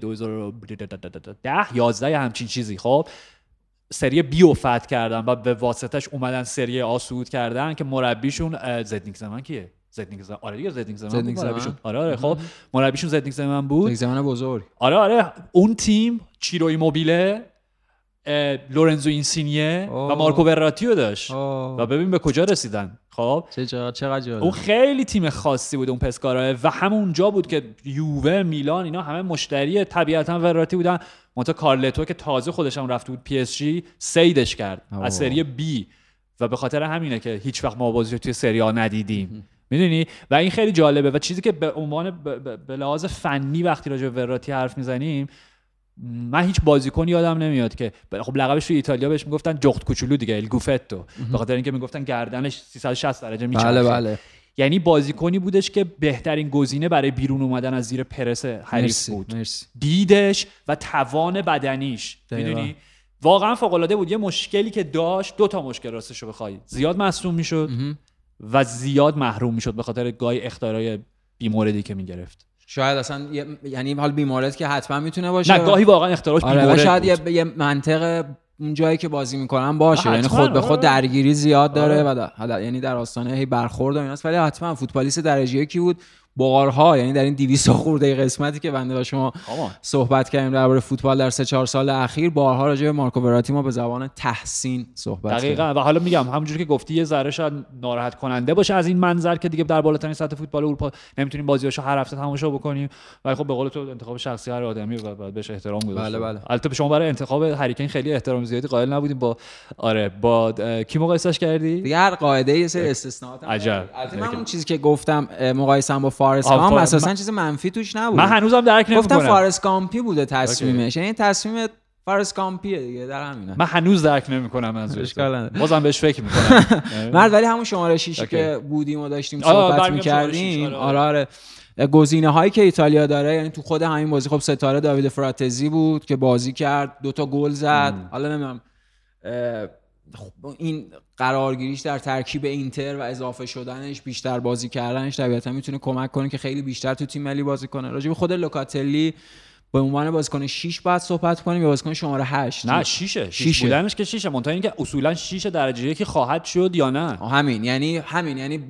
2010 11 همچین چیزی خب سری بی و فتح کردن و به واسطش اومدن سری آ کردن که مربیشون زدنیک زمان کیه؟ زدنیک زمان آره دیگه زدنیک زمان مربیشون. آره آره. خب مربیشون زدنیک زمان بود. زمان بزرگ. آره آره. اون تیم چیرو ایموبیله لورنزو اینسینیه و مارکو وراتی رو داشت. و ببین به کجا رسیدن. خب. چه چقدر اون خیلی تیم خاصی بود اون پسکارا و همونجا بود که یووه میلان اینا همه مشتری طبیعتا وراتی بودن. منتها کارلتو که تازه خودش هم رفته بود پی اس جی صیدش کرد از سری بی. و به خاطر همینه که هیچ وقت ما بازی توی سری ندیدیم. می‌دونی؟ و این خیلی جالبه. و چیزی که به عنوان به لحاظ فنی وقتی راجع به وراتی حرف می‌زنیم من هیچ بازیکن یادم نمیاد که خب لقبش تو ایتالیا بهش می‌گفتن جخت کوچولو دیگه الگوفتو به خاطر اینکه می‌گفتن گردنش 360 درجه میچرخه. بله بله. یعنی بازیکنی بودش که بهترین گزینه برای بیرون اومدن از زیر پرس حریف بود. مرسی. دیدش و توان بدنیش. می‌دونی؟ واقعا فوق العاده بود. یه مشکلی که داشت دو تا مشکل راستش رو بخوای. زیاد مصدوم می‌شد. و زیاد محروم می‌شد به خاطر گای اختارای بیموردی که می‌گرفت. شاید اصلا یعنی حال بیمارد که حتما می‌تونه باشه. نه گاهی واقعا اختراش آره شاید یه, یه منطق اون جایی که بازی می‌کنن باشه. یعنی خود به خود آره. درگیری زیاد داره آره. و یعنی در آستانه هی برخورد و ایناست. ولی حتما فوتبالیست درجه یکی بود؟ بارها یعنی در این 200 خورده قسمتی که بنده با شما صحبت کردیم درباره فوتبال در سه چهار سال اخیر بارها راجع به مارکو وراتی ما به زبان تحسین صحبت دقیقاً. و حالا میگم همونجوری که گفتی یه ذره شاید ناراحت کننده باشه از این منظر که دیگه در بالاترین سطح فوتبال اروپا نمی‌تونیم بازیاشو هر هفته تماشا بکنیم. ولی خب به قول تو انتخاب شخصی هر آدمی و باید بهش احترام گذاشت بله بله. البته شما برای انتخاب هریکین خیلی احترام زیادی قائل نبودیم. با آره با کی مقایسش کردی؟ دیگه هر قاعده یه سری استثناءات عجب. من اون چیزی که گفتم مقایسم با فارس اساسا چیز منفی توش نبود. من هنوزم درک نمی‌کنم. گفتم فارس کامپی بوده تصمیمش. یعنی تصمیم فارس کامپیه دیگه در همینه من هنوز درک نمی‌کنم از بازم بهش فکر می‌کنم. مرد ولی همون شماره 6 که بودیم و داشتیم صحبت می‌کردیم آره آره, آره. گزینه هایی که ایتالیا داره یعنی تو خود همین بازی خب ستاره داوید فراتزی بود که بازی کرد دوتا گل زد. حالا نمی‌دونم این قرارگیریش در ترکیب اینتر و اضافه شدنش بیشتر بازی کردنش طبیعتا می‌تونه کمک کنه که خیلی بیشتر تو تیم ملی بازی کنه. راجع به خود لوکاتلی به عنوان بازیکن 6 بعد صحبت کنیم یا بازیکن شماره 8 نه 6 6 بودنش که 6 منتها اینکه اصولا 6 درجه یکی خواهد شد یا نه. همین. یعنی همین. یعنی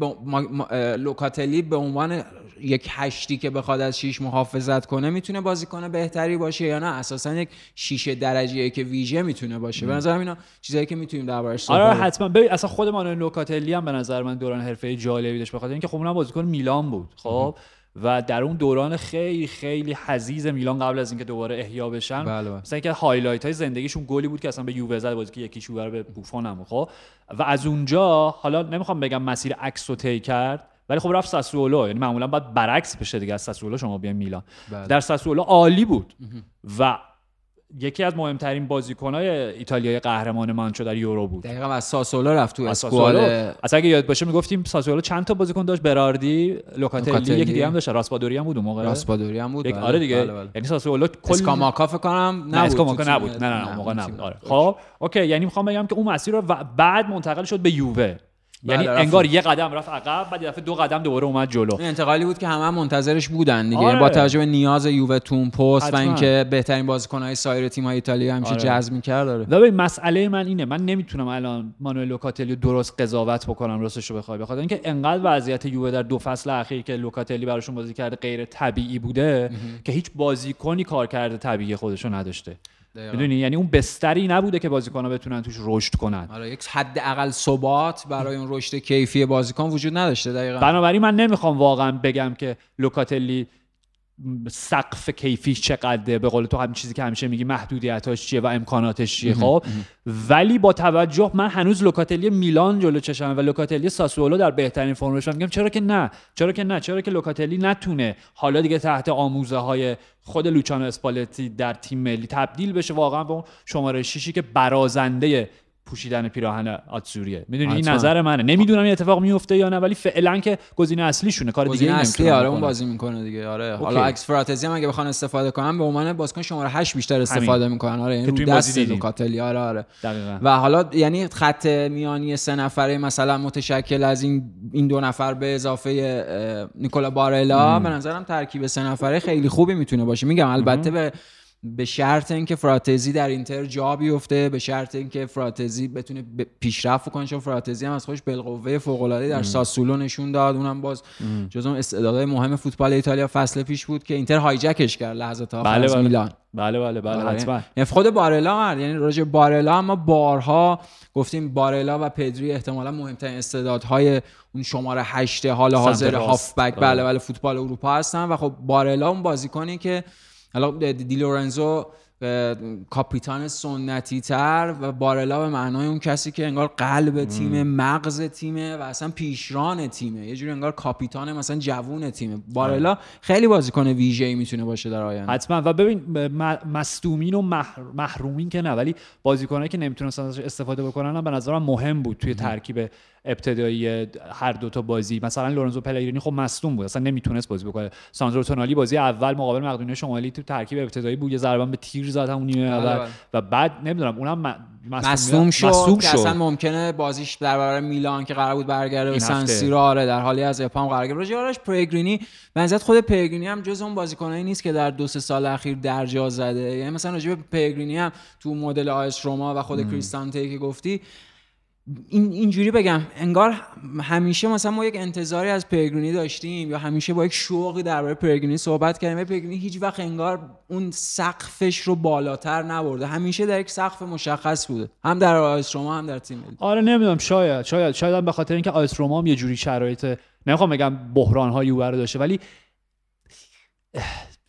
لوکاتلی به عنوان یک هشتی که بخواد از 6 محافظت کنه می‌تونه بازیکن بهتری باشه یا نه؟ اساسا یک 6 درجه که ویژه می‌تونه باشه. به نظر اینا چیزایی که می‌تونیم دربارش صحبت آره حتما. ببین اصلا خود مانو لوکاتلی هم به نظر من دوران حرفه‌ای جالبی داشت. بخاطر اینکه خب اونم بازیکن میلان بود. خب؟ و در اون دوران خیلی خیلی حضیض میلان قبل از اینکه دوباره احیا بشن. بله, بله. مثلا اینکه highlight های زندگیشون گلی بود که اصلا به یووه زد بازی که یکی شوبر به بوفون هم خب. و از اونجا حالا نمی‌خوام بگم مسیر عکس رو طی کرد ولی خب رفت ساسولو. یعنی معمولا باید برعکس بشه دیگه از ساسولو شما بیاین میلان. بله. در ساسولو عالی بود. و یکی از مهمترین بازیکنهای ایتالیای قهرمان مانچو در یورو بود. دقیقاً از ساسولو رفت تو squad. اصلا اگه یاد باشه می‌گفتیم ساسولو چند تا بازیکن داشت؟ براردی لوکاتلی یکی دیگه هم داشت. راسپادوری هم بود اون موقع. راسپادوری هم بود. بله. آره دیگه. بله بله. یعنی ساسولو کل اسکاماکا فکر کنم نبود نه اسکاماکا نبود. نه نه, نه, موقع نبود. آره خب اوکی. یعنی می‌خوام بگم که اون مسیر رو بعد منتقل شد به یووه. یعنی انگار یه قدم رفت عقب بعد یه دفعه دو قدم دوباره اومد جلو. این انتقالی بود که همه هم منتظرش بودن دیگه. آره. با توجه به نیاز یووه تو اون پست و اینکه بهترین بازیکن‌های سایر تیم‌های ایتالیا همیشه آره. جذب می‌کرد داره ببین مسئله من اینه. من نمی‌تونم الان مانوئل لوکاتلی درست قضاوت بکنم راستش رو بخوای. بخاطر اینکه انقدر وضعیت یووه در دو فصل اخیر که لوکاتلی براشون بازی کرده غیر طبیعی بوده که هیچ بازیکنی کار کرده طبیعی خودشو نداشته. می‌دونی؟ یعنی اون بستری نبوده که بازیکن‌ها بتونن توش رشد کنن. آره یک حد اقل ثبات برای اون رشد کیفی بازیکن وجود نداشته دقیقاً. بنابراین من نمی‌خوام واقعا بگم که لوکاتلی سقف کیفیش چقدره؟ به قول تو همین چیزی که همیشه میگی محدودیتاش چیه و امکاناتش چیه؟ خب؟ ولی با توجه من هنوز لوکاتلی میلان جلو چشم و لوکاتلی ساسولو در بهترین فرمش میگم چرا که نه؟ چرا که نه؟ چرا که لوکاتلی نتونه حالا دیگه تحت آموزه های خود لوچانو اسپالتی در تیم ملی تبدیل بشه واقعا به اون شماره شیشی که برازنده پوشیدن پیراهن آتسوریه. می‌دونی این نظر منه. نمی‌دونم این اتفاق میفته یا نه ولی فعلا که گزینه اصلیشونه. کار دیگه اصلی آره اون بازی می‌کنه دیگه. آره حالا اکس فراتزی هم اگه بخوان استفاده کنن به عنوان بازیکن شماره 8 بیشتر استفاده می‌کنن. آره این رو دست لوکاتلی. آره آره. دقیقاً. و حالا یعنی خط میانی سه نفره مثلا متشکل از این این دو نفر به اضافه نیکولا بارلا به نظرم ترکیب سه نفره خیلی خوبی می‌تونه باشه. میگم البته به به شرط اینکه فراتزی در اینتر جا بیفته به شرط اینکه فراتزی بتونه پیشرفت کنه چون فراتزی هم از خودش بالقوه فوق العاده در ساسولو نشون داد. اونم باز جزو استعدادهای مهم فوتبال ایتالیا فصل پیش بود که اینتر هایجکش کرد لحظات آخر بله بله. میلان. بله بله بله آره. حتما. یعنی خود بارلا یعنی راجع بارلا اما بارها گفتیم بارلا و پدری احتمالا مهمترین استعدادهای اون شماره 8 حال حاضر هافبک بله آره. بله فوتبال اروپا هستن. و خب بارلا اون بازیکنی که حالا دی لورنزو کاپیتان سنتی تر و بارلا به معنای اون کسی که انگار قلب تیمه مغز تیمه و اصلا پیشران تیمه. یه جوری انگار کاپیتان مثلا جوون تیمه. بارلا خیلی بازیکن ویژه‌ای می‌تونه باشه در آینده. حتما. و ببین مصدومین و محرومین که نه ولی بازیکنایی که نمی‌تونستن استفاده بکنن هم به نظرم مهم بود توی ترکیب ابتدایی هر دو تا بازی مثلا لورنزو پلگرینی خب مصدوم بود اصلا نمی‌تونست بازی بکنه. ساندرو تونالی بازی اول مقابل مقدونیه شمالی تو ترکیب ابتدایی بود یه ضربه به تیر زد همون نیمه اول. بله. و بعد نمی‌دونم اونم مصدوم شد, مصدوم شد. اصلا ممکنه بازیش در برابر میلان که قرار بود برگرده به سن سیرو آره در حالی از اپام قرار گرفت. راجعش پرگرینی بنظرت خود پرگرینی هم جز اون بازیکنایی نیست که در دو سه سال اخیر درجا زده؟ یعنی مثلا راجع به پرگرینی هم تو مدل آیس روما و خود کریستانته که گفتی این اینجوری بگم انگار همیشه مثلا ما یک انتظاری از پرگرینی داشتیم یا همیشه با یک شوقی درباره پرگرینی صحبت کردیم. پرگرینی هیچ وقت انگار اون سقفش رو بالاتر نبرده. همیشه در یک سقف مشخص بوده. هم در آیس روما هم در تیم آره نمی‌دونم. شاید شاید شاید به خاطر اینکه آیس روما هم یه جوری شرایط نمی‌خوام بگم بحران های داشته ولی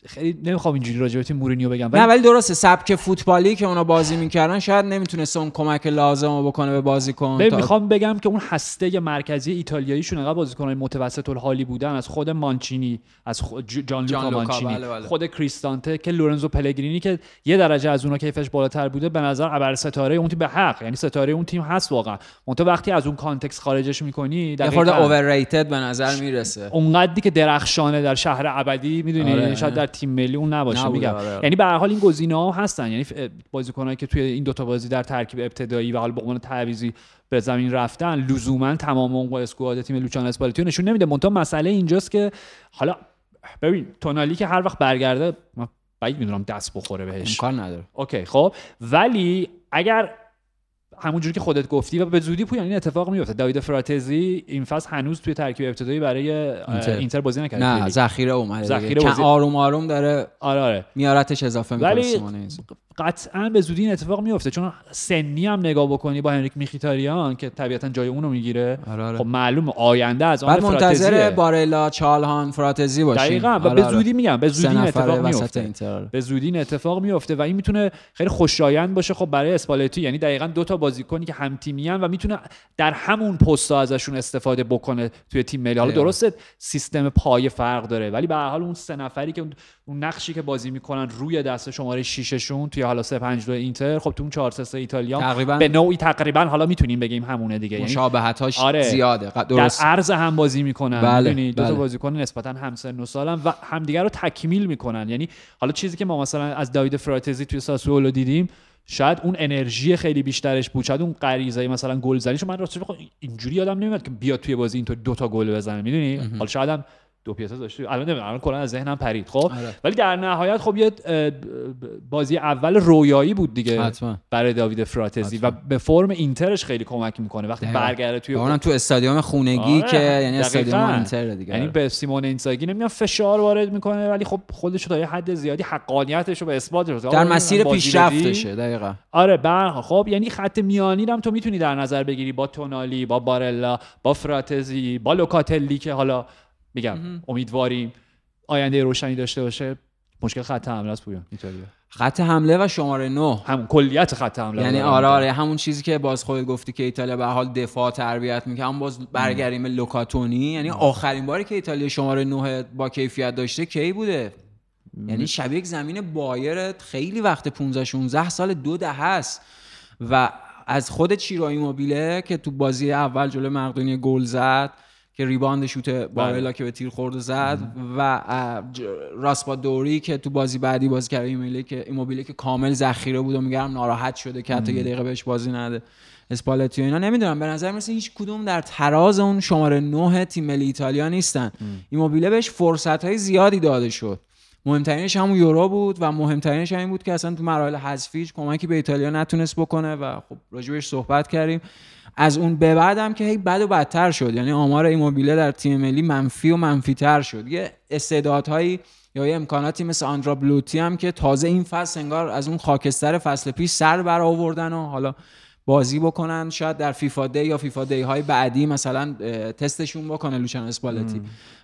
خیلی نمی‌خوام اینجوری راجع به تیم مورینیو بگم ولی نه ولی درسته سبک فوتبالی که اونا بازی می‌کردن شاید نمی‌تونست اون کمک لازم بکنه به بازیکن تا... می‌خوام بگم که اون هسته مرکزی ایتالیاییشون انقدر بازیکنای متوسط الحالی بودن از خود مانچینی از خود جان, لوکا مانچینی بله بله. خود کریستانته که لورنزو پلگرینی که یه درجه از اونها کیفش بالاتر بوده به نظر ابر ستاره اون تیم به حق یعنی ستاره اون تیم هست واقعا اون تو وقتی از اون context خارجش می‌کنی در خورده اوورریتد به نظر می‌رسه اونقدری که درخشانه در شهر ابدی می‌دونی آره. شاید در تیم ملی اون نباشه میگم. آره. یعنی به هر حال این گزینه ها هستن. یعنی بازیکنایی که توی این دوتا بازی در ترکیب ابتدایی و حال به عنوان تعویضی به زمین رفتن لزوما تمام اون squad تیم لوچانو اسپالتیو نشون نمیده. منتها مسئله اینجاست که حالا ببین تونالی که هر وقت برگرده من بعید می‌دونم دست بخوره بهش. امکان نداره. اوکی خب. ولی اگر همونجوری که خودت گفتی و به زودی پویان این اتفاق میفته داوید فراتزی این فصل هنوز توی ترکیب ابتدایی برای اینتر, اینتر بازی نکرده. نه ذخیره اومده. ذخیره آروم آروم داره آره آره. میارتش اضافه می‌کنه ولی قطعا به زودی این اتفاق میفته چون سنی هم نگاه بکنی با هنریک میخیتاریان که طبیعتا جای اونو می‌گیره آره آره. خب معلوم آینده از آن بعد منتظر بارلا چالهان فراتزی باشیم. دقیقاً. و به زودی میگم به زودی این اتفاق میفته به زودی این اتفاق میفته و این می‌تونه خیلی خوشایند باشه. خب برای اسپالتی یعنی دقیقا دو تا بازیکنی که هم تیمیان و می‌تونه در همون پست ازشون استفاده بکنه توی تیم ملی. حالا درسته سیستم پای فرق داره ولی به هر حال اون سه نفری که اون نقشی که بازی می‌کنن روی دست شماره 6 شون توی حالا 3 5 2 اینتر خب تو اون 4 3 ایتالیا تقریبا به نوعی تقریبا حالا می‌تونیم بگیم همونه دیگه. یعنی مشابهتاش آره زیاده درست. در عرض هم بازی می‌کنن بله. می‌دونی؟ دو تا بله. بازیکن نسبتا همسن و سالن و همدیگه رو تکمیل می‌کنن. یعنی حالا چیزی که ما مثلا از داوید فراتزی توی ساسولو دیدیم شاید اون انرژی خیلی بیشترش بود شاید اون غریزه مثلا گل زنیشو من راستش اینجوری یادم نمیاد که بیاد توی بازی اینطور دو تا گل بزنه می‌دونی؟ حالا شاید دو پیاتا داشته الان نمی‌دونم الان کلا از ذهنم پرید. خب آره. ولی در نهایت خب یه بازی اول رویایی بود دیگه حتما. برای داوید فراتزی حتما. و به فرم اینترش خیلی کمک می‌کنه. وقتی برگرده توی اونم تو استادیوم خونگی آره. که یعنی استادیوم اینتر دیگه. یعنی به سیمون اینزاگی نمیاد فشار وارد می‌کنه ولی خب خودش تا یه حد زیادی حقانیتش رو به اثبات رسونه در مسیر پیشرفتشه دقیقا. آره بر خب یعنی خط میانی هم تو می‌تونی در نظر بگیری. با تونالی با بارلا با فراتزی با لوکاتلی که حالا میگم امیدواریم آینده روشنی داشته باشه. مشکل خط حمله است پویان. ایتالیا خط حمله و شماره 9 همون کلیت خط حمله یعنی آره آره همون چیزی که باز خود گفتی که ایتالیا به حال دفاع تربیت می‌کنه. هم باز برگردیم لوکاتونی. یعنی آخرین باری که ایتالیا شماره 9 با کیفیت داشته کی بوده؟ یعنی شبیه زمین بایر خیلی وقت 15 16 سال دو ده هست و از خود چیرایی موبیله که تو بازی اول جلو مقدونی گل زد که ریباند شوت بارلا بله. که به تیر خورد و زد و راسپا دوری که تو بازی بعدی بازی کرد ایموبیله که ایموبیله که کامل ذخیره بود و میگم ناراحت شده که حتی یه دقیقه بهش بازی نده. اسپالتی و اینا نمی‌دونم. به نظر مثل هیچ کدوم در تراز اون شماره 9 تیم ملی ایتالیا نیستن. ایموبیله بهش فرصت های زیادی داده شد. مهمترینش همون یورو بود و مهمترینش همین بود که اصلا تو مراحل حذفیش کمکی به ایتالیا نتونست بکنه و خب راجبش صحبت کردیم. از اون به بعدم که هی بد و بدتر شد. یعنی آمار ایموبیله در تیم ملی منفی و منفی تر شد. یه استعدادهایی یا یه امکاناتی مثل آندرا بلوتی هم که تازه این فصل انگار از اون خاکستر فصل پیش سر بر آوردن و حالا بازی بکنن. شاید در فیفا دی یا فیفا دی های بعدی مثلا تستشون بکنه لوچان اسپالتی.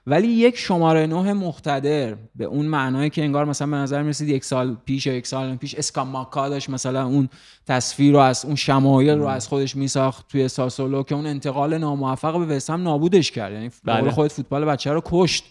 ولی یک شماره نه مقتدر به اون معنایی که انگار مثلا به نظر می‌رسید یک سال پیش یا یک سال پیش اسکاماکا داشت مثلا اون تصویر رو از اون شمایل رو از خودش میساخت توی ساسولو که اون انتقال ناموفق به وسام نابودش کرد. یعنی بله. خود فوتبال بچه رو کشت.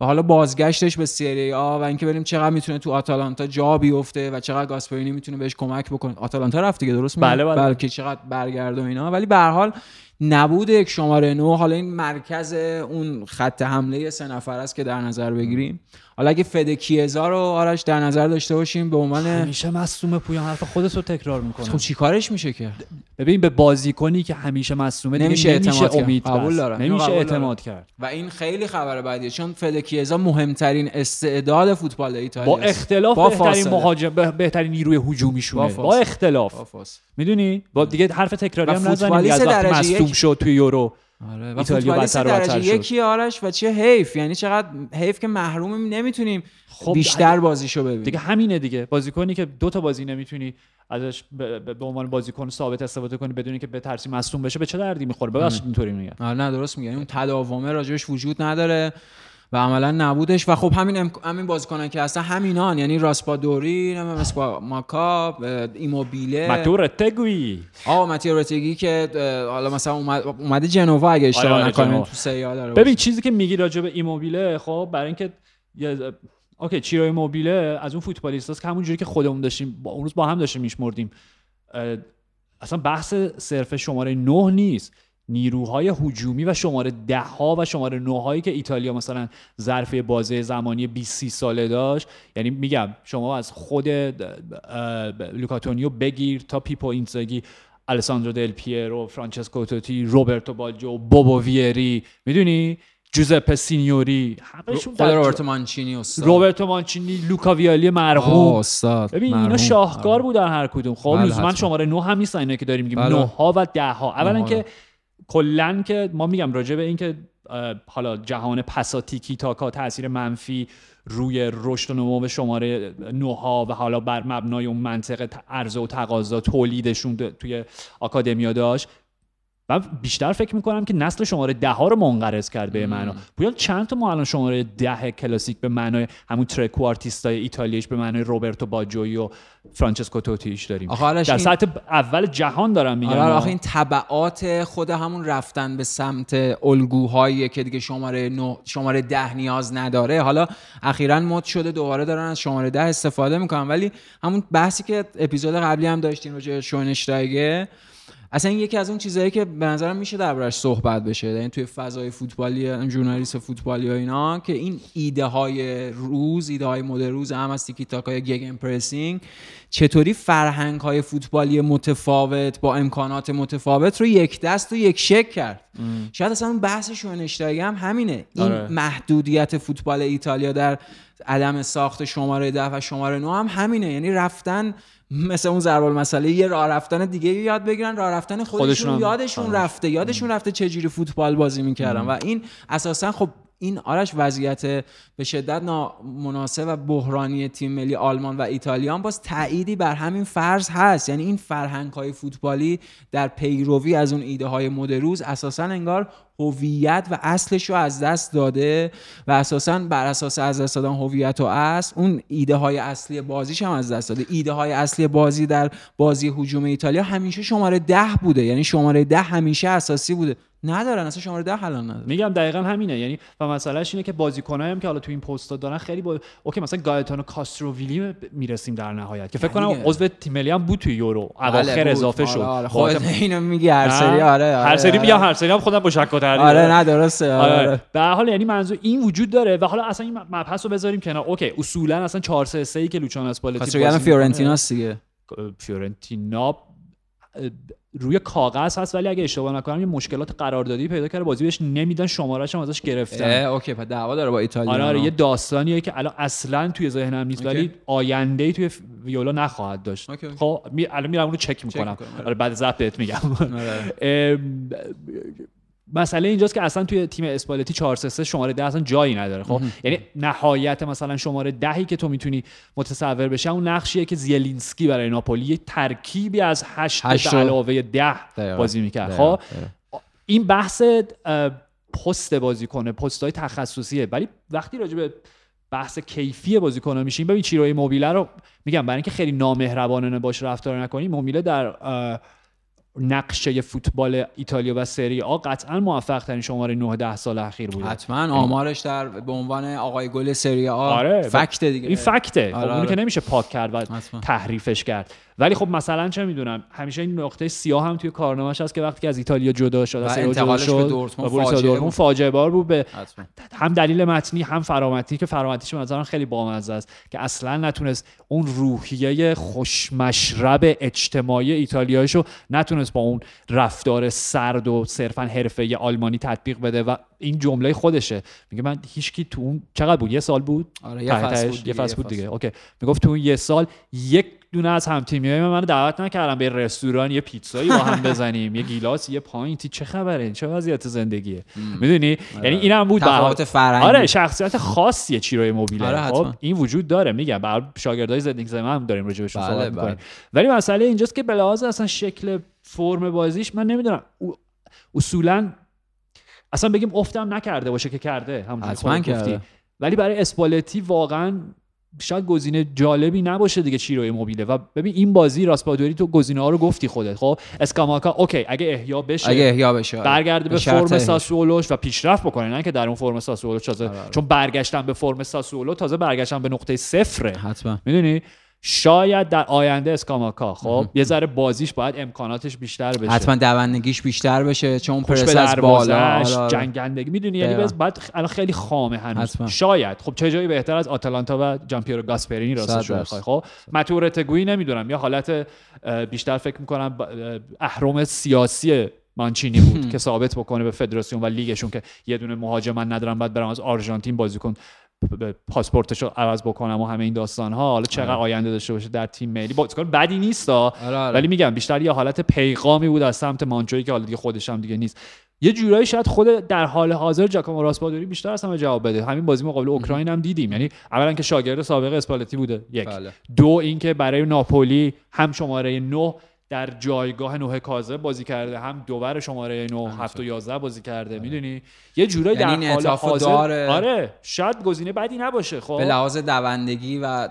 و حالا بازگشتش به سری آ و اینکه بریم چقدر می‌تونه تو آتالانتا جا بیفته و چقدر گاسپرینی می‌تونه بهش کمک بکنه. آتالانتا رفت دیگه درست بله بله. بلکه چقدر برگرده و اینا. ولی به هر حال نبود یک شماره نو حالا این مرکز اون خط حمله سه نفر است که در نظر بگیریم. حالا اگه فدکیزا رو آرش در نظر داشته باشیم به عنوان همیشه مصوم پویان حرف خودت رو تکرار می‌کنه خب چیکارش میشه که؟ ببین به بازیکنی که همیشه مصومه نمیشه, نمیشه امید قبول دارم. نمیشه اعتماد کرد. و این خیلی خبر بعدیه چون فدکیزا مهمترین استعداد فوتبال ایتالیا با اختلاف با بهترین مهاجم بهترین نیروی هجومیشونه با, با اختلاف. می‌دونی؟ با دیگه حرف تکراری هم نزنیم از وقتی مصدوم شد توی یورو آره و فوتبالیست درجه یکی آرش و چه حیف یعنی چقدر حیف که محروم نمی‌تونیم خب بیشتر بازیشو ببینیم. دیگه همینه دیگه. بازیکنی که دو تا بازی نمی‌تونی ازش به عنوان بازیکن ثابت استفاده کنی بدونی که به ترسی مصدوم بشه به چه دردی می‌خوره؟ ببخشید اینطوری میگم. آره نه درست میگه. اون تداومه راجبش وجود نداره. و عملا نبودش. و خب همین ام... همین بازیکنان که هستن همینان. یعنی راسپادوری مثلا ماکا ایموبیله. ماتور تگوی آ ماتور تگی که حالا مثلا اومد اومده جنوا اگه اشتباه آره، آره، نکنم تو سیا داره ببین چیزی که میگی راجع به ایموبیله خب برای اینکه okay چیرو ایموبیله از اون فوتبالیستاست که همونجوری که خودمون داشتیم با اون روز با هم داشتیم میشمردیم. اصلا بحث صرف شماره 9 نیست. نیروهای هجومی و شماره ده ها و شماره 9 هایی که ایتالیا مثلا ظرف بازه زمانی 20 ساله داشت. یعنی میگم شما از خود لوکا تونیو بگیر تا پیپو اینزاگی الساندرو دل پیرو فرانچسکو توتی روبرتو باجو بوبو ویری می‌دونی؟ جوزپه سینیوری. همشون روبرتو مانچینی استاد. روبرتو مانچینی لوکا ویالی مرحوم. استاد ببین اینا شاهکار بودن هر کدوم. خب بله، لزوما شماره 9 هم نیستن اینا که داریم میگیم. 9 بله. ها و 10 ها اولا که کلا که ما میگم راجع به اینکه حالا جهان پساتیکی تاکا تاثیر منفی روی رشد و نمو شماره نوها و حالا بر مبنای اون منطق عرضه و تقاضا تولیدشون توی آکادمیا داشت. من بیشتر فکر می‌کنم که نسل شماره ده ها رو منقرض کرد به معنا پویان چند تا ما الان شماره ده کلاسیک به معنای همون ترکو آرتیستای ایتالیش به معنای روبرتو باجوی و فرانچسکو توتیش داریم. در سطح اول جهان دارم میگم. آره آخه این تبعات خود همون رفتن به سمت الگوهایی که دیگه شماره نو شماره ده نیاز نداره. حالا اخیرا مد شده دوباره دارن از شماره ده استفاده می‌کنن. ولی همون بحثی که اپیزود قبلی هم داشتیم راجع شونشتایگه اصلا یکی از اون چیزهایی که به نظرم میشه دربارش صحبت بشه یعنی توی فضای فوتبالی ژورنالیست فوتبالی و اینا که این ایده های روز ایده های مد روز هم از تیکی تاک های گگ امپرسینگ چطوری فرهنگ های فوتبالی متفاوت با امکانات متفاوت رو یک دست و یک شک کرد. شاید اصلا اون بحث شونشتایی هم همینه. این آره. محدودیت فوتبال ایتالیا در عدم ساخت شماره ده و شماره نو هم همینه. یعنی رفتن مثل اون ضرب مسئله یه راه رفتن دیگه یاد بگیرن. راه رفتن خودشون, خودشون یادشون آره. رفته. یادشون رفته چه جوری فوتبال بازی می‌کردن. و این اساسا خب این آرش وضعیت به شدت نامناسب و بحرانی تیم ملی آلمان و ایتالیا باز تأییدی بر همین فرض هست. یعنی این فرهنگ های فوتبالی در پیروی از اون ایده های مدروز اساسا انگار هویت و اصلش رو از دست داده و اساسا بر اساس از دست دادن هویت و اصل اون ایده های اصلی بازیش هم از دست داده. ایده های اصلی بازی در بازی هجوم ایتالیا همیشه شماره ده بوده. یعنی شماره ده همیشه اساسی بوده. ندارن اصلا شماره ده الان ندارن. میگم دقیقا همینه. یعنی و مسئلهش اینه که بازیکنایی هم که حالا تو این پست دارن خیلی با okay مثلا گایتانو کاستروویلی می‌رسیم در نهایت که فکر کنم عضو تیم ملی هم بود تو یورو. اواخر بله، اضافه شد آره. خودت اینو میگی هر سری آره, آره هر سری میگم هر سری هم خودم با تردید آره نه درسته آره, آره. به حال یعنی منظور این وجود داره و حالا اصلا این مبحث رو بذاریم کنار. okay اصولا اصلا 4 3 3 که لوچانو اسپالتی فیورنتینا دیگه. فیورنتینا روی کاغذ هست ولی اگه اشتباه نکنم یه مشکلات قراردادی پیدا کرده بازی بهش نمیدن شمارهش هم ازش گرفتن. اوکی پس دعوا داره با ایتالیا. آره, آره یه داستانیه که الان اصلا توی ذهنم نیست ولی آینده ای توی ویولا نخواهد داشت. خب الان میرم اونو چک می‌کنم. آره. آره بعد ضبط بهت میگم. آره. مسئله اینجاست که اصلا توی تیم اسپالتی 4 3 شماره 10 اصلا جایی نداره خب؟ یعنی نهایت مثلا شماره دهی که تو می‌تونی متصور بشه اون نقشیه که زیلینسکی برای ناپولی یه ترکیبی از 8 علاوه 10 بازی می‌کرد خب؟ این بحث پست بازی کنه پست های تخصصیه. ولی وقتی راجع به بحث کیفی بازیکن میشیم ببین چیروی موبیله رو میگم برای اینکه خیلی نامهربانانه باش رفتار نکنیم موبیله در نقشه فوتبال ایتالیا و سری آ قطعا موفق ترین شماره 9 10 سال اخیر بوده. حتما آمارش در به عنوان آقای گل سری آ. آره فکت دیگه. این فکته. خب، آره آره. که نمیشه پاک کرد و تحریفش کرد. ولی خب مثلا چه می‌دونم همیشه این نقطه سیاه هم توی کارنامه‌اش هست که وقتی که از ایتالیا جدا شد از جدا شد به دورتموند فاجعه, فاجعه بار بود. به هم دلیل متنی هم فرامتنی که فرامتیش مثلا خیلی بامزه است که اصلا نتونست اون روحیه خوشمشرب اجتماعی ایتالیاییشو نتونست با اون رفتار سرد و صرفا حرفه آلمانی تطبیق بده و این جمله خودشه. میگه من هیچکی تو اون چقدر بود؟ یه سال بود؟ آره یه فصل بود دیگه, یه فصل بود دیگه. اوکی. می‌گفت تو اون یه سال یک دونه از هم تیمی های من دعوت نکردم به رستوران یه پیتزایی با هم بزنیم یه گیلاس یه پاینتی چه خبره؟ چه وضعیت زندگیه؟ می‌دونی؟ آره. یعنی اینم بود تفاوت فرهنگی. آره شخصیت خاصیه چیروی موبیله آره خب این وجود داره. میگم بر شاگردای زندگی زمان هم داریم راجع بهش صحبت بله، بله. ولی مسئله اینجاست که به لحاظ اصلا شکل فرم بازیش من نمی‌دونم. اصولا اصلا بگیم افتم نکرده باشه که کرده همون کرده. ولی برای اسپالتی واقعا شاید گزینه جالبی نباشه دیگه چیروی موبیله. و ببین این بازی راسپادوری تو گزینه ها رو گفتی خودت خب؟ اسکاماکا اوکی اگه احیا بشه اگه احیا بشه آره. برگرده به فرم ساسولوش و پیشرفت بکنه نه که در اون فرم ساسولوش تازه آره، آره. چون برگشتن به فرم ساسولو تازه برگشتن به نقطه صفره. حتما. می‌دونی؟ شاید در آینده اسکاماکا خب؟ یه ذره بازیش باید امکاناتش بیشتر بشه. حتما دوندگیش بیشتر بشه چون پرس از بالا. آره، آره. جنگندگی. می‌دونی یعنی بعد الان خیلی خامه هنوز. شاید. خب چه جایی بهتر از آتلانتا و جامپیرو گاسپرینی راستش رو خب؟ متورت گویی نمی‌دونم. یا حالت بیشتر فکر می‌کنم اهرم سیاسی مانچینی بود که ثابت بکنه به فدراسیون و لیگشون که یه دونه مهاجم من ندارم بعد برام از آرژانتین بازیکن پاسپورتش رو عوض بکنم و همه این داستان ها حالا چقدر آره. آینده داشته باشه در تیم ملی. بازیکن بدی نیست آره، آره. ولی میگم بیشتر یه حالت پیغامی بود از سمت مانچوی که حالا دیگه خودش هم دیگه نیست. یه جورایی شاید خود در حال حاضر جاکومو راسپادوری بیشتر از همه جواب بده. همین بازی مقابل اوکراین هم دیدیم. یعنی اولا که شاگرد سابق اسپالتی بوده. یک. بله. دو اینکه برای ناپولی هم شماره 9 در جایگاه نوه کازه بازی کرده هم دوبر شماره 9 7 و 11 بازی کرده آره. می‌دونی یه جورایی یعنی در حال حاضر داره. آره شاید گزینه بدی نباشه خب به لحاظ دوندگی و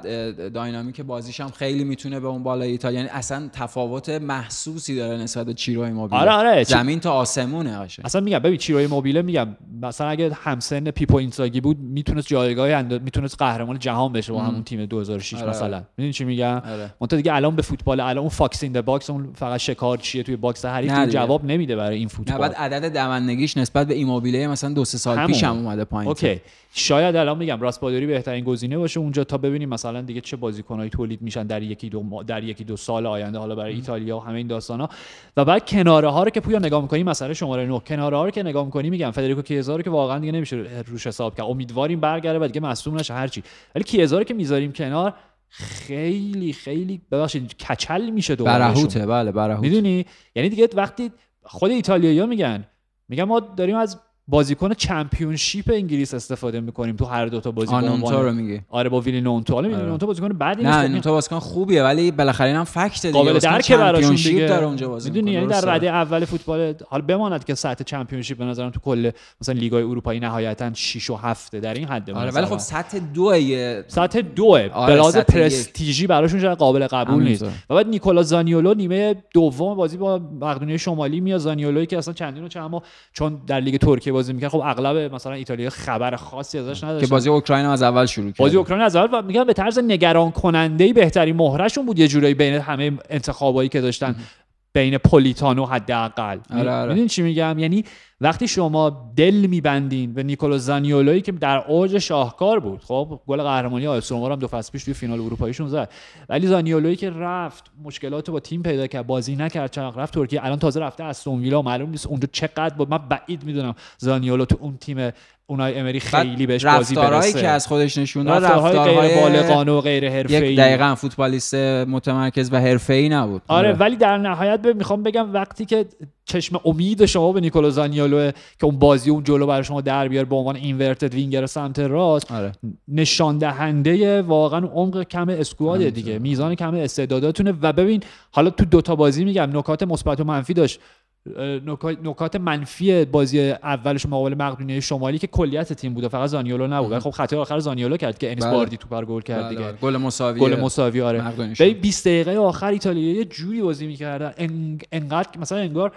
داینامیک بازیش هم خیلی می‌تونه به اون بالای ایتالیا یعنی اصلا تفاوت محسوسی داره نسبت به چیروی موبیله آره آره زمین تا آسمونه باشه اصلا میگم ببین چیرو ایموبیله میگم مثلا اگه همسن پیپو اینزاگی بود می‌تونست جایگاه اند... می‌تونست قهرمان جهان بشه با همون تیم 2006 آره. مثلا می‌دونی چی میگم آره. دیگه الان به فوتبال الان اون fox in the box اون فقط شکار چیه توی باکس حریف جواب نمیده برای این فوتبال. بعد عدد دوندگیش نسبت به ایموبیله مثلا دو سه سال همون. پیش هم اومده پایین اوکی. شاید الان میگم راسپادوری بهترین گزینه باشه اونجا تا ببینیم مثلا دیگه چه بازیکنایی تولید میشن در یکی دو در یکی دو سال آینده حالا برای ایتالیا و همه این داستانا. و بعد کناره ها رو که پویا نگاه می‌کنیم مثلا شماره 9 کناره ها رو که نگاه می‌کنیم میگم فدریکو کیزا رو که واقعا دیگه نمیشه روش حساب کرد. امیدواریم برگرده و دیگه مصدوم نشه هرچی. ولی کیزا رو که می‌ذاریم کنار خیلی خیلی ببخشید کچل میشه دوباره برهوته. بله برهوت می‌دونی؟ یعنی دیگه وقتی خود ایتالیایی میگن میگن ما داریم از بازیکن چمپیونشیپ انگلیس استفاده می‌کنیم تو هر دو تا بازی آنونتو رو میگه آره با ویلی نونتو. حالا آره. نونتو بازیکن بعدی نیست نه نونتو بازیکن خوبیه ولی بالاخره اینم فکت دیگه. قابل درک براشون دیگه. در اونجا بازی می‌دونی؟ یعنی در رده اول فوتبال حالا بماند که سطح چمپیونشیپ به نظرم تو کل مثلا لیگای اروپایی نهایتا 6 و 7 در این حد آره ولی خب سطح 2 سطح 2 آره بلاز پرستیژی براشون شاید قابل قبول نیست. و بعد نیکولا زانیولو نیمه دوم بازی با مقدونیه شمالی میاد. زانیولوی که اصلا چندین و چند چون در لیگ ترکیه بازی می‌کنه. خب اغلب مثلا ایتالیا خبر خاصی ازش نداشت که بازی اوکراین از اول شروع کرد بازی اوکراین از اول و میگم به طرز نگران کننده ای بهترین مهرشون بود یه جورایی بین همه انتخابایی که داشتن. بین پولیتانو حداقل. آره آره. چی میگم؟ یعنی وقتی شما دل میبندین به نیکولو زانیولوی که در اوج شاهکار بود. خب گل قهرمانی آیس هم دو فصل پیش توی فینال اروپاییشون زد. ولی زانیولوی که رفت مشکلات با تیم پیدا کرد بازی نکرد چند رفت ترکیه. الان تازه رفته از ویلا معلوم نیست اونجا چقدر بود. من بعید می‌دونم زانیولو تو اون تیم اونای امری خیلی بهش بازی برسه. که از خودش نشون داد رفتارهای غیر بالغانه و غیر حرفه‌ای. دقیقاً فوتبالیست متمرکز و حرفه‌ای نبود. آره ولی در نهایت می‌خوام بگم وقتی که چشم امید شما به نیکولو جلو که اون بازی اون جلو برای شما در بیار به عنوان اینورتد وینگر سمت راست آره. نشان دهنده واقعا عمق کم اسکواد دیگه. میزان کم استعداداتونه. و ببین حالا تو دوتا بازی میگم نکات مثبت و منفی داشت. نکات منفی بازی اولش مقابل مقدونیه شمالی که کلیت تیم بود فقط زانیولو نبود. ولی خب خطای آخر زانیولو کرد که انیس بله. باردی تو پر گل کرد بله، دیگه. بله. گل مساوی گل مساوی آره. 20 دقیقه آخر ایتالیا یه جوری بازی می‌کردن. انقدر مثلا انگار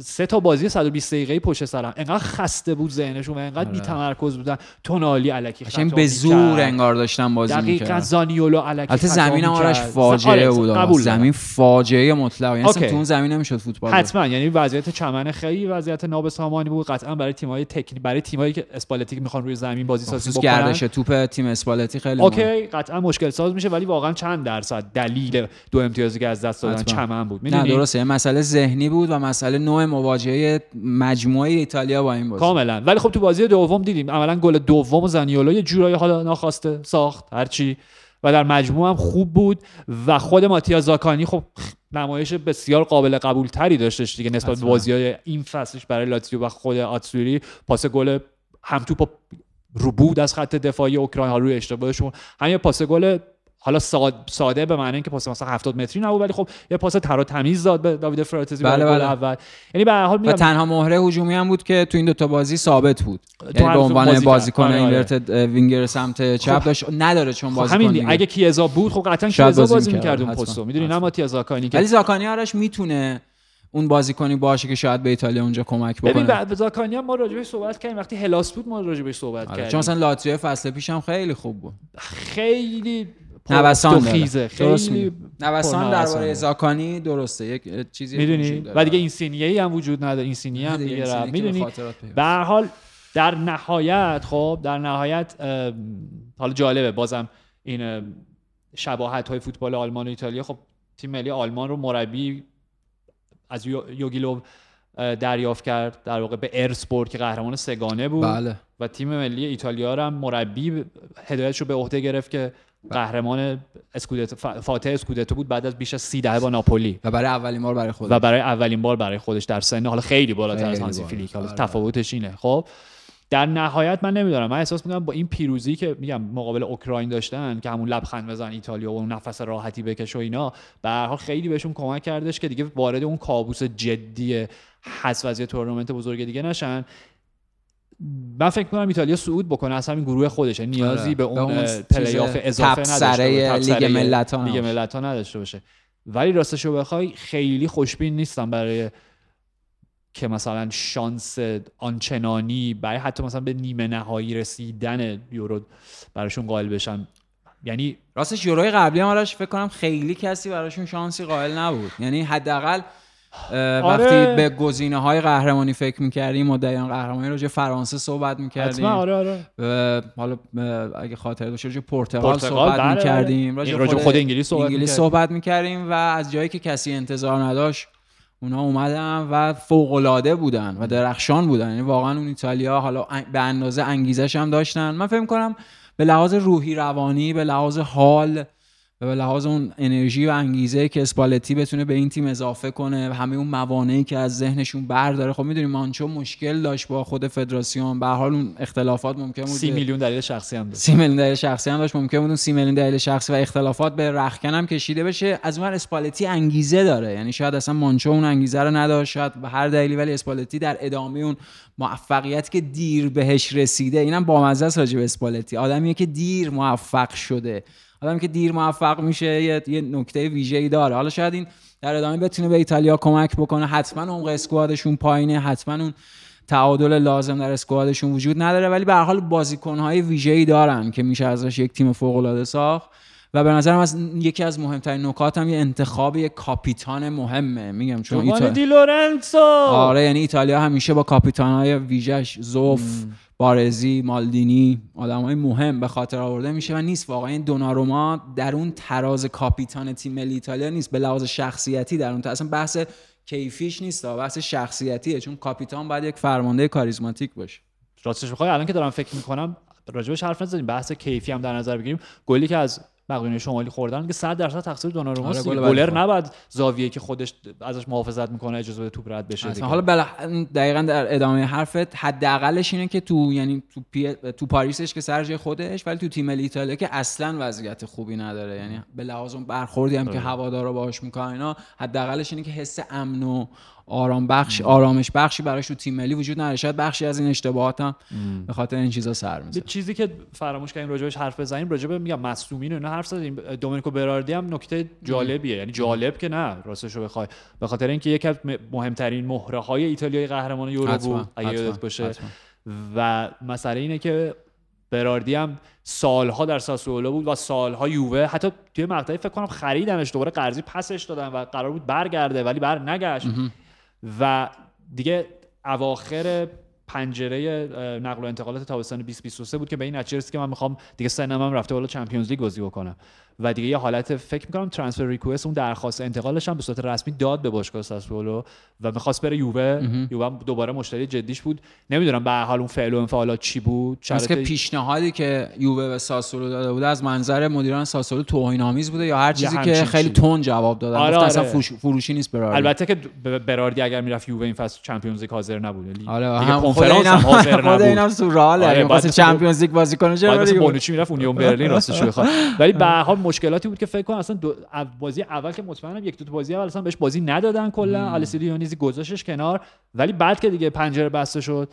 سه تا بازی 120 دقیقه‌ای پشت سرم. انقدر خسته بود ذهنشون و انقدر بی تمرکز بودن. تونالی الکی قشنگ به زور انگار داشتن بازی می‌کردن. دقیقاً زانیولو الکی البته زمین آرش فاجعه بود. زمین فاجعه مطلق یعنی تو اون زمین نمی‌شد فوتبال حتما. یعنی وضعیت چمن خیلی وضعیت نابسامانی بود. قطعا برای تیم‌های تکنی برای تیم‌هایی که اسپالتی می‌خوان روی زمین بازی سازی بکنن. گردش توپ تیم اسپالتی خیلی اوکی. قطعا مشکل ساز میشه ولی واقعا چند درصد دلیل دو امتیازی که از دست دادن چمن بود. می‌دونی؟ نه درسته مسئله ذهنی بود و مسئله نوع مواجهه مجموعه ایتالیا با این بازی. کاملا. ولی خب تو بازی دوم دیدیم. عملا گل دوم زانیولو یه جورایی حالا ناخواسته ساخت هرچی و در مجموع هم خوب بود. و خود ماتیا زاکانی خب نمایش بسیار قابل قبول تری داشتش دیگه نسبت به بازی های این فصلش برای لاتیو و خود آتسوری. پاس گل هم توپ رو بود از خط دفاعی اوکراین ها روی اشتباهشون. همین پاس گل حالا ساده به معنی اینکه پاس مثلا 70 متری نبود ولی خب یه پاس تر و تمیز داد به داوید فراتزی بله بله. اول. یعنی به هر حال میگم تنها مهره هجومی هم بود که تو این دو تا بازی ثابت بود. یعنی به عنوان بازیکن آره اینورتد وینگر سمت چپ خب. داشت نداره چون خب بازیکن همین اگه کیزا بود خب قطعا کیزا بازی می‌کرد. اون پستو. می‌دونی نه ماتیا زاکانی ولی زاکانی آرش می‌تونه اون بازیکنی باشه که شاید به ایتالیا اونجا کمک بکنه. ببین بعد زاکانی هم ما راجع صحبت کردیم. وقتی هلاس بود ما راجع صحبت آره. کردیم. چون مثلا لاتزیو فصل پیش هم خیلی خوب بود. خیلی نوسان خیزه. خیلی نوسان درباره زاکانی درسته. یک چیزی می‌دونی؟ و دیگه این سینیه هم وجود نداره. این سینیه هم دیگه می‌دونی؟ به هر حال در نهایت خب در نهایت حالا جالبه. بازم این شباهت های فوتبال آلمان و ایتالیا خب تیم ملی آلمان رو مربی از یوگیلو دریافت کرد. در واقع به ارس برد که قهرمان سگانه بود. بله. و تیم ملی ایتالیا هم مربی هدایتش رو به عهده گرفت که قهرمان اسکودتو فاتح اسکودتو بود بعد از بیش از سی دهه با ناپولی. و برای اولین بار برای خودش. و برای اولین بار برای خودش در سن حالا خیلی بالاتر از هانسی فیلیک حالا آره. تفاوتش اینه. خب در نهایت من نمی‌دونم. من احساس می‌کنم با این پیروزی که میگم مقابل اوکراین داشتن که همون لبخند بزن ایتالیا و اون نفس راحتی بکش و اینا به هر حال خیلی بهشون کمک کردش که دیگه وارد اون کابوس جدی حذف از تورنمنت بزرگ دیگه نشن. من فکر کنم ایتالیا صعود بکنه از همین گروه خودش نیازی آره. به اون پلی آف اضافه نداشته لیگ ملت‌ها. لیگ ملت‌ها نداشته باشه. ولی راستش رو بخوای خیلی خوشبین نیستم برای که مثلا شانس آنچنانی برای حتی مثلا به نیمه نهایی رسیدن یورو براشون قائل بشن یعنی راستش یوروی قبلی هم فکر کنم خیلی کسی براشون شانسی قائل نبود. یعنی حداقل آره. وقتی به گزینه های قهرمانی فکر می‌کردیم و دقیقا قهرمانی راجع فرانسه صحبت می‌کردیم. آره آره. حالا اگه خاطر باشه راجع پرتغال صحبت بله می‌کردیم راجع خود, خود انگلیس صحبت, انگلیس صحبت می‌کردیم و از جایی که کسی انتظار نداشت اونا اومدن و فوق العاده بودن و درخشان بودن. یعنی واقعا اون ایتالیا حالا به اندازه انگیزش هم داشتن. من فکر کنم به لحاظ روحی روانی به لحاظ حال و به لحاظ اون انرژی و انگیزه که اسپالتی بتونه به این تیم اضافه کنه و همه اون موانعی که از ذهنشون برداره خب می‌دونیم مانچو مشکل داشت با خود فدراسیون. به حال اون اختلافات ممکن بود 30 میلیون دلیل شخصی هم داشت. 30 میلیون دلیل شخصی هم داشت. ممکن بود اون 30 میلیون دلیل شخصی و اختلافات به رخکن هم کشیده بشه. از اون اسپالتی انگیزه داره. یعنی شاید اصلا مانچو اون انگیزه رو نداشت. شاید به هر دلیلی ولی اسپالتی در ادامه اون موفقیت که دیر بهش رسیده اینم بامزه است راجع به اسپالتی. آدمیه که دیر موفق شده. آدم که دیر موفق میشه یه, یه نکته ویژه‌ای داره. حالا شاید این در ادامه بتونه به ایتالیا کمک بکنه. حتما عمق اسکوادشون پایینه. حتما اون تعادل لازم در اسکوادشون وجود نداره. ولی به هر حال بازیکن‌های ویژه‌ای دارن که میشه ازش یک تیم فوق‌العاده ساخت. و به نظرم از یکی از مهمترین نکات هم یه انتخاب یک کاپیتان مهمه. میگم چون ایتالیا دی لورنسو آره یعنی ایتالیا همیشه با کاپیتان‌های ویژش زوف بارزی مالدینی آدم های مهم به خاطر آورده میشه و نیست. واقعا این دوناروما در اون تراز کاپیتان تیم ملی ایتالیا نیست. به لحاظ شخصیتی در اون اصلا بحث کیفیش نیست بحث شخصیتیه. چون کاپیتان باید یک فرمانده کاریزماتیک باشه. راستش بخوای الان که دارم فکر می‌کنم راجبش حرف نزدیم بحث کیفی هم در نظر بگیریم. گلی که از بقیه شمالی خوردن. که 100 درصد تقصیر دوناروما است آره گلر نباید زاویه که خودش ازش محافظت می‌کنه اجازه بده توپ رد بشه حالا بلا... دقیقا در ادامه حرفت حداقلش اینه که تو یعنی تو پی... تو پاریسش که سر خودش ولی تو تیم ملی ایتالیا که اصلا وضعیت خوبی نداره. یعنی به لحاظ اون برخوردی هم که آره. هوادارا باهاش می‌کنن اینا حداقلش اینه که حس امن و آرام بخش آرامش بخشی براش تو تیم ملی وجود نداره. شاید بخشی از این اشتباهات هم به خاطر این چیزا سر می‌زنه چیزی که فراموش کردیم راجبش حرف بزنیم راجب میگم مصدومین و اینا حرف زدیم. دومینیکو براردی هم نکته جالبیه. یعنی جالب که نه راستش رو بخوای. به خاطر اینکه یکی از مهمترین مهره های ایتالیای قهرمان یورو بود اگه یادت باشه. و مسئله اینه که براردی هم سالها در ساسولو بود و سالها یووه حتی توی مقطعی فکر کنم خریدنش دوباره قرضی پسش دادن و قرار بود برگرده ولی بر نگشت. و دیگه اواخر پنجره نقل و انتقالات تابستان 2023 بود که به این نتیجه که من می‌خوام دیگه سنم هم رفته بالا چمپیونز لیگ بازی بکنم. و دیگه یه حالت فکر می‌کنم ترانسفر ریکوست اون درخواست انتقالش هم به صورت رسمی داد به باشگاه ساسولو و می‌خواست بره یووه. یووه دوباره مشتری جدیش بود. نمی‌دونم به حال اون فعل و انفعالات چی بود. شرط که پیشنهادی که یووه به ساسولو داده بود از منظر مدیران ساسولو توهین بوده یا هر چیزی که خیلی تون جواب دادن. آره آره. اصلا فروشی نیست براردی البته که براردی اگر می‌رفت یووه این فصل چمپیونز لیگ حاضر نبود. آره دیگه کنفرانس هم حاضر نبود. اینم سوراله آره چمپیونز لیگ بازی کنه چرا بونوچی می‌رفت اونیون برلین راستش بخواد ولی به حال مشکلاتی بود که فکر کنم اصلا دو بازی اول که مطمئنم یک دو بازی اول اصلا بهش بازی ندادن کلا. آلسیو دیونیزی گذاشتش کنار. ولی بعد که دیگه پنجره بسته شد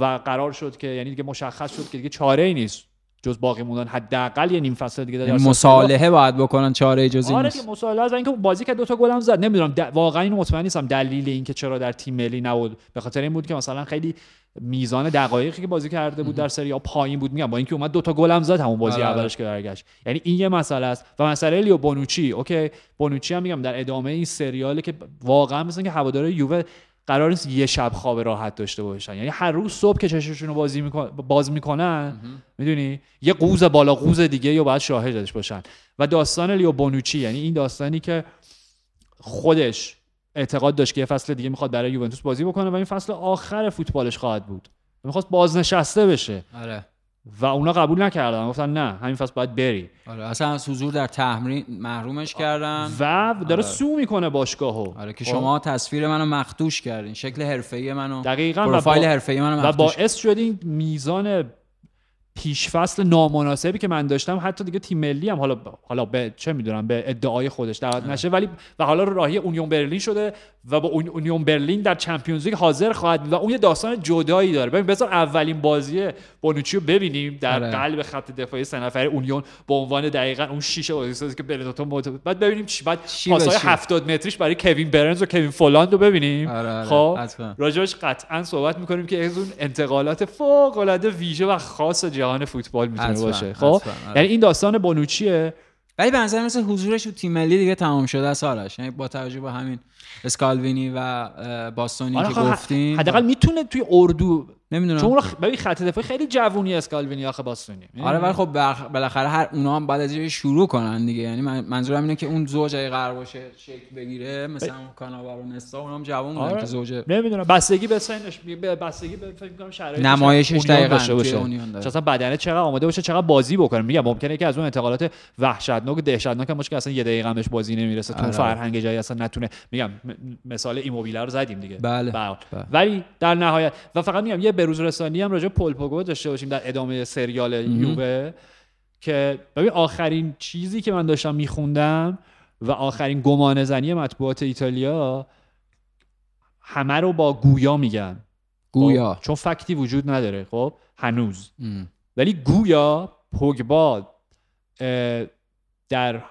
و قرار شد که یعنی دیگه مشخص شد که دیگه چاره ای نیست. جز باقی موندن حداقل یه نیم فصل دیگه یعنی مصالحه باید بکنن چاره جزی آره نیست. مصالحه از اینکه بازی که دو تا گلم زد نمی‌دونم واقعا اینو مطمئن نیستم دلیل اینکه چرا در تیم ملی نبود. به خاطر این بود که مثلا خیلی میزان دقایقی که بازی کرده بود در سری پایین بود. میگم با اینکه اومد دو تا گل هم زد همون بازی آره. اولش که برگشت. یعنی این یه مسئله است. و مسئله لئو بونوچی okay؟ بونوچی هم میگم در ادامه این سریاله که واقعا مثلا که هواداره یووه قرار نیست یه شب خواب راحت داشته باشن. یعنی هر روز صبح که چششون رو بازی میکن... باز می‌کنن می‌دونی؟ یه قوز بالا قوز دیگه یا باید شاهدش باشن. و داستان لیو بونوچی یعنی این داستانی که خودش اعتقاد داشت که یه فصل دیگه می‌خواد برای یوونتوس بازی بکنه و این فصل آخر فوتبالش خواهد بود. می‌خواست بازنشسته بشه. آره. و اونا قبول نکردن گفتن نه همین فصل باید بری آره اصلا از حضور در تمرین محرومش کردن و داره آره. سو می‌کنه باشگاهو آره که خب. شما تصویر منو مخدوش کردین شکل حرفه‌ای منو دقیقاً پروفایل. حرفه‌ای منو و باعث شدین میزان پیش فصل نامناسبی که من داشتم حتی دیگه تیم ملی هم حالا حالا به چه می‌دونم به ادعای خودش دعوت نشه ولی و حالا راهی اونیون برلین شده و با اونیون برلین در چمپیونز لیگ حاضر خواهد و اون یه داستان جدایی داره. ببین بذار اولین بازی بونوچی رو ببینیم در آره. قلب خط دفاعی سه نفره اونیون به عنوان دقیقا اون شیشه بازیسازی که بنتاتو مت... بعد ببینیم چی بعد پاسای 70 متریش برای کوین برنز و کوین فولاند رو ببینیم. آره آره. خب راجعش قطعا صحبت می‌کنیم که از اون انتقالات فوق العاده ویژه و خاص جهان فوتبال می‌تونه باشه. خب؟ آره. یعنی این داستان بونوچیه؟ ولی به نظر مثل حضورش تو تیم ملی دیگه تمام شده است آرش یعنی با توجه به همین اسکالوینی و باستونی که خب، گفتیم. حداقل می‌تونه توی اردو نمی‌دونم. چون ببین خط دفاعی خیلی جوونی اسکالوینی آخه باستونی. آره ولی خب بالاخره هر اونا هم بعد از شروع کنن دیگه. یعنی منظورم اینه که اون زوج اگه قرار باشه شکل بگیره مثلا کاناوارو نستا اونام جوون بودن آره. که زوج نمی‌دونم بستگی به سنش بستگی به فکر کنم شرایط نمایشش دقیقاً باشه. اصلا بدنه چقدر آماده باشه چقدر بازی بکنه. میگم ممکنه که از اون انتقالات وحشتناک و دهشتناک باشه که اصلا یه دقیقه همش بازی نمی‌رسه. تو آره. فرهنگ جایی اصلا نتونه. میگم مثال ایموبیله رو زدیم دیگه. بله. بله. ولی در نهایت و فقط میگم یه بروز رسانی هم راجع پول پوگو داشته باشیم در ادامه سریال یووه که ببین آخرین چیزی که من داشتم میخوندم و آخرین گمان زنی مطبوعات ایتالیا همه رو با گویا میگن. گویا. خب؟ چون فکتی وجود نداره خب؟ هنوز. ولی گویا پوگبا در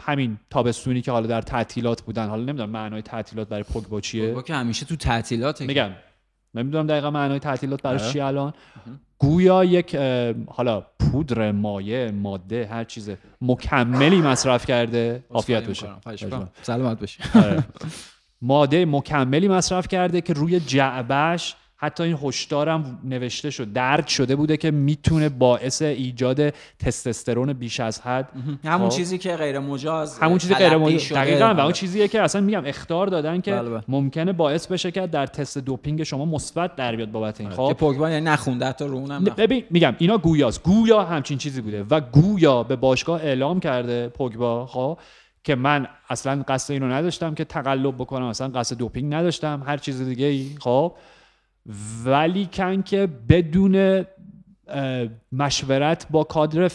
همین تابستونی که حالا در تعطیلات بودن. حالا نمی‌دونم معنای تعطیلات برای پوگبا چیه. پوگبا که همیشه تو تعطیلات میگم. نمی‌دونم دقیقا معنای تعطیلات براش آره. چی الان. گویا یک حالا پودر مایه ماده هر چیز مکملی مصرف کرده. عافیت بشه سلامت بشه آره. ماده مکملی مصرف کرده که روی جعبش حتی این هشدارم نوشته شد درد شده بوده که می‌تونه باعث ایجاد تستوسترون بیش از حد. همون خب. چیزی که غیر مجاز همون چیزی غیر مجاز. دقیقاً و اون چیزیه که اصلا میگم اختار دادن که بله، بله. ممکنه باعث بشه که در تست دوپینگ شما مثبت در بیاد بابت این. آره. خب. که پوگبا یعنی نخونده تا رو اونم ببین میگم اینا گویاست. گویا همچین چیزی بوده و گویا به باشگاه اعلام کرده پوگبا خب که من اصلا قصد اینو نداشتم که تقلب بکنم اصلا قصد دوپینگ نداشتم هر چیز دیگه ای خب. ولی کن که بدون مشورت با کادر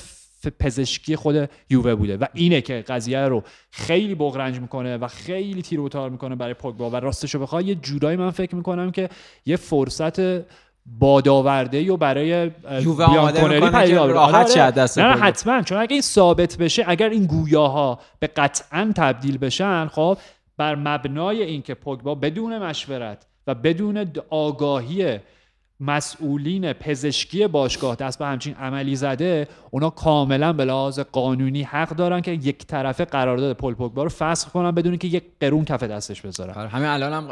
پزشکی خود یووه بوده. و اینه که قضیه رو خیلی بغرنج می‌کنه و خیلی تیر می‌کنه برای پوگبا. و راستشو بخوای یه جورایی من فکر می‌کنم که یه فرصت بادآورده و برای یووه آماده راحت آره. دست نه, نه حتما. چون اگه این ثابت بشه اگر این گویاها به قطعا تبدیل بشن خب بر مبنای اینکه پوگبا بدون مشورت و بدون آگاهی مسئولین پزشکی باشگاه دست به همچین عملی زده اونا کاملا به لحاظ قانونی حق دارن که یک طرفه قرارداد پل پوگبا رو فسخ کنن بدون که یک قرون کف دستش بذارن. آره، همین الان هم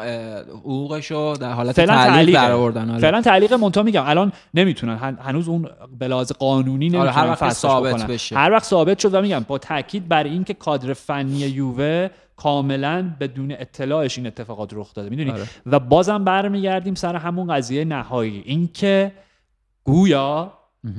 حقوقشو در حالت تعلیق در آوردن آره. فعلا تعلیق منتها میگم الان نمی‌تونن هنوز اون به لحاظ قانونی نمی‌تونن هر وقت ثابت بشه. هر وقت ثابت شد و میگم با تاکید بر اینکه کادر فنی یووه کاملا بدون اطلاعش این اتفاقات رخ داده. می‌دونی؟ آره. و بازم برمیگردیم سر همون قضیه نهایی. اینکه گویا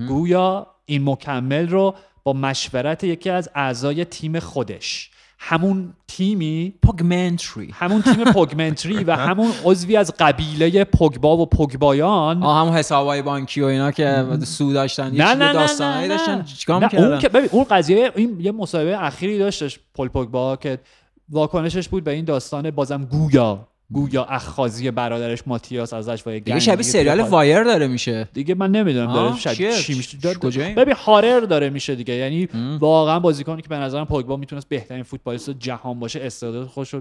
گویا این مکمل رو با مشورت یکی از اعضای تیم خودش همون تیمی پوگمنتری. همون تیم پوگمنتری و همون عضوی از قبیله پوگبا و پوگبایان. آه همون حسابای بانکی و اینا که سو داشتن نه نه داستانی داشتن چیکار اون که ببین اون قضیه این یه مصاحبه اخیری داشتش پل پوگبا که واکنشش بود به این داستان بازم گویا گویا اخاذی برادرش ماتیاس ازش و دیگه شبیه سریال Wire داره میشه. دیگه من نمی‌دونم داره شبیه چی میشه. ببین horror داره میشه دیگه. یعنی واقعا بازیکنی که به نظرم پوگبا می‌تونست بهترین فوتبالیست جهان باشه استعداد خودش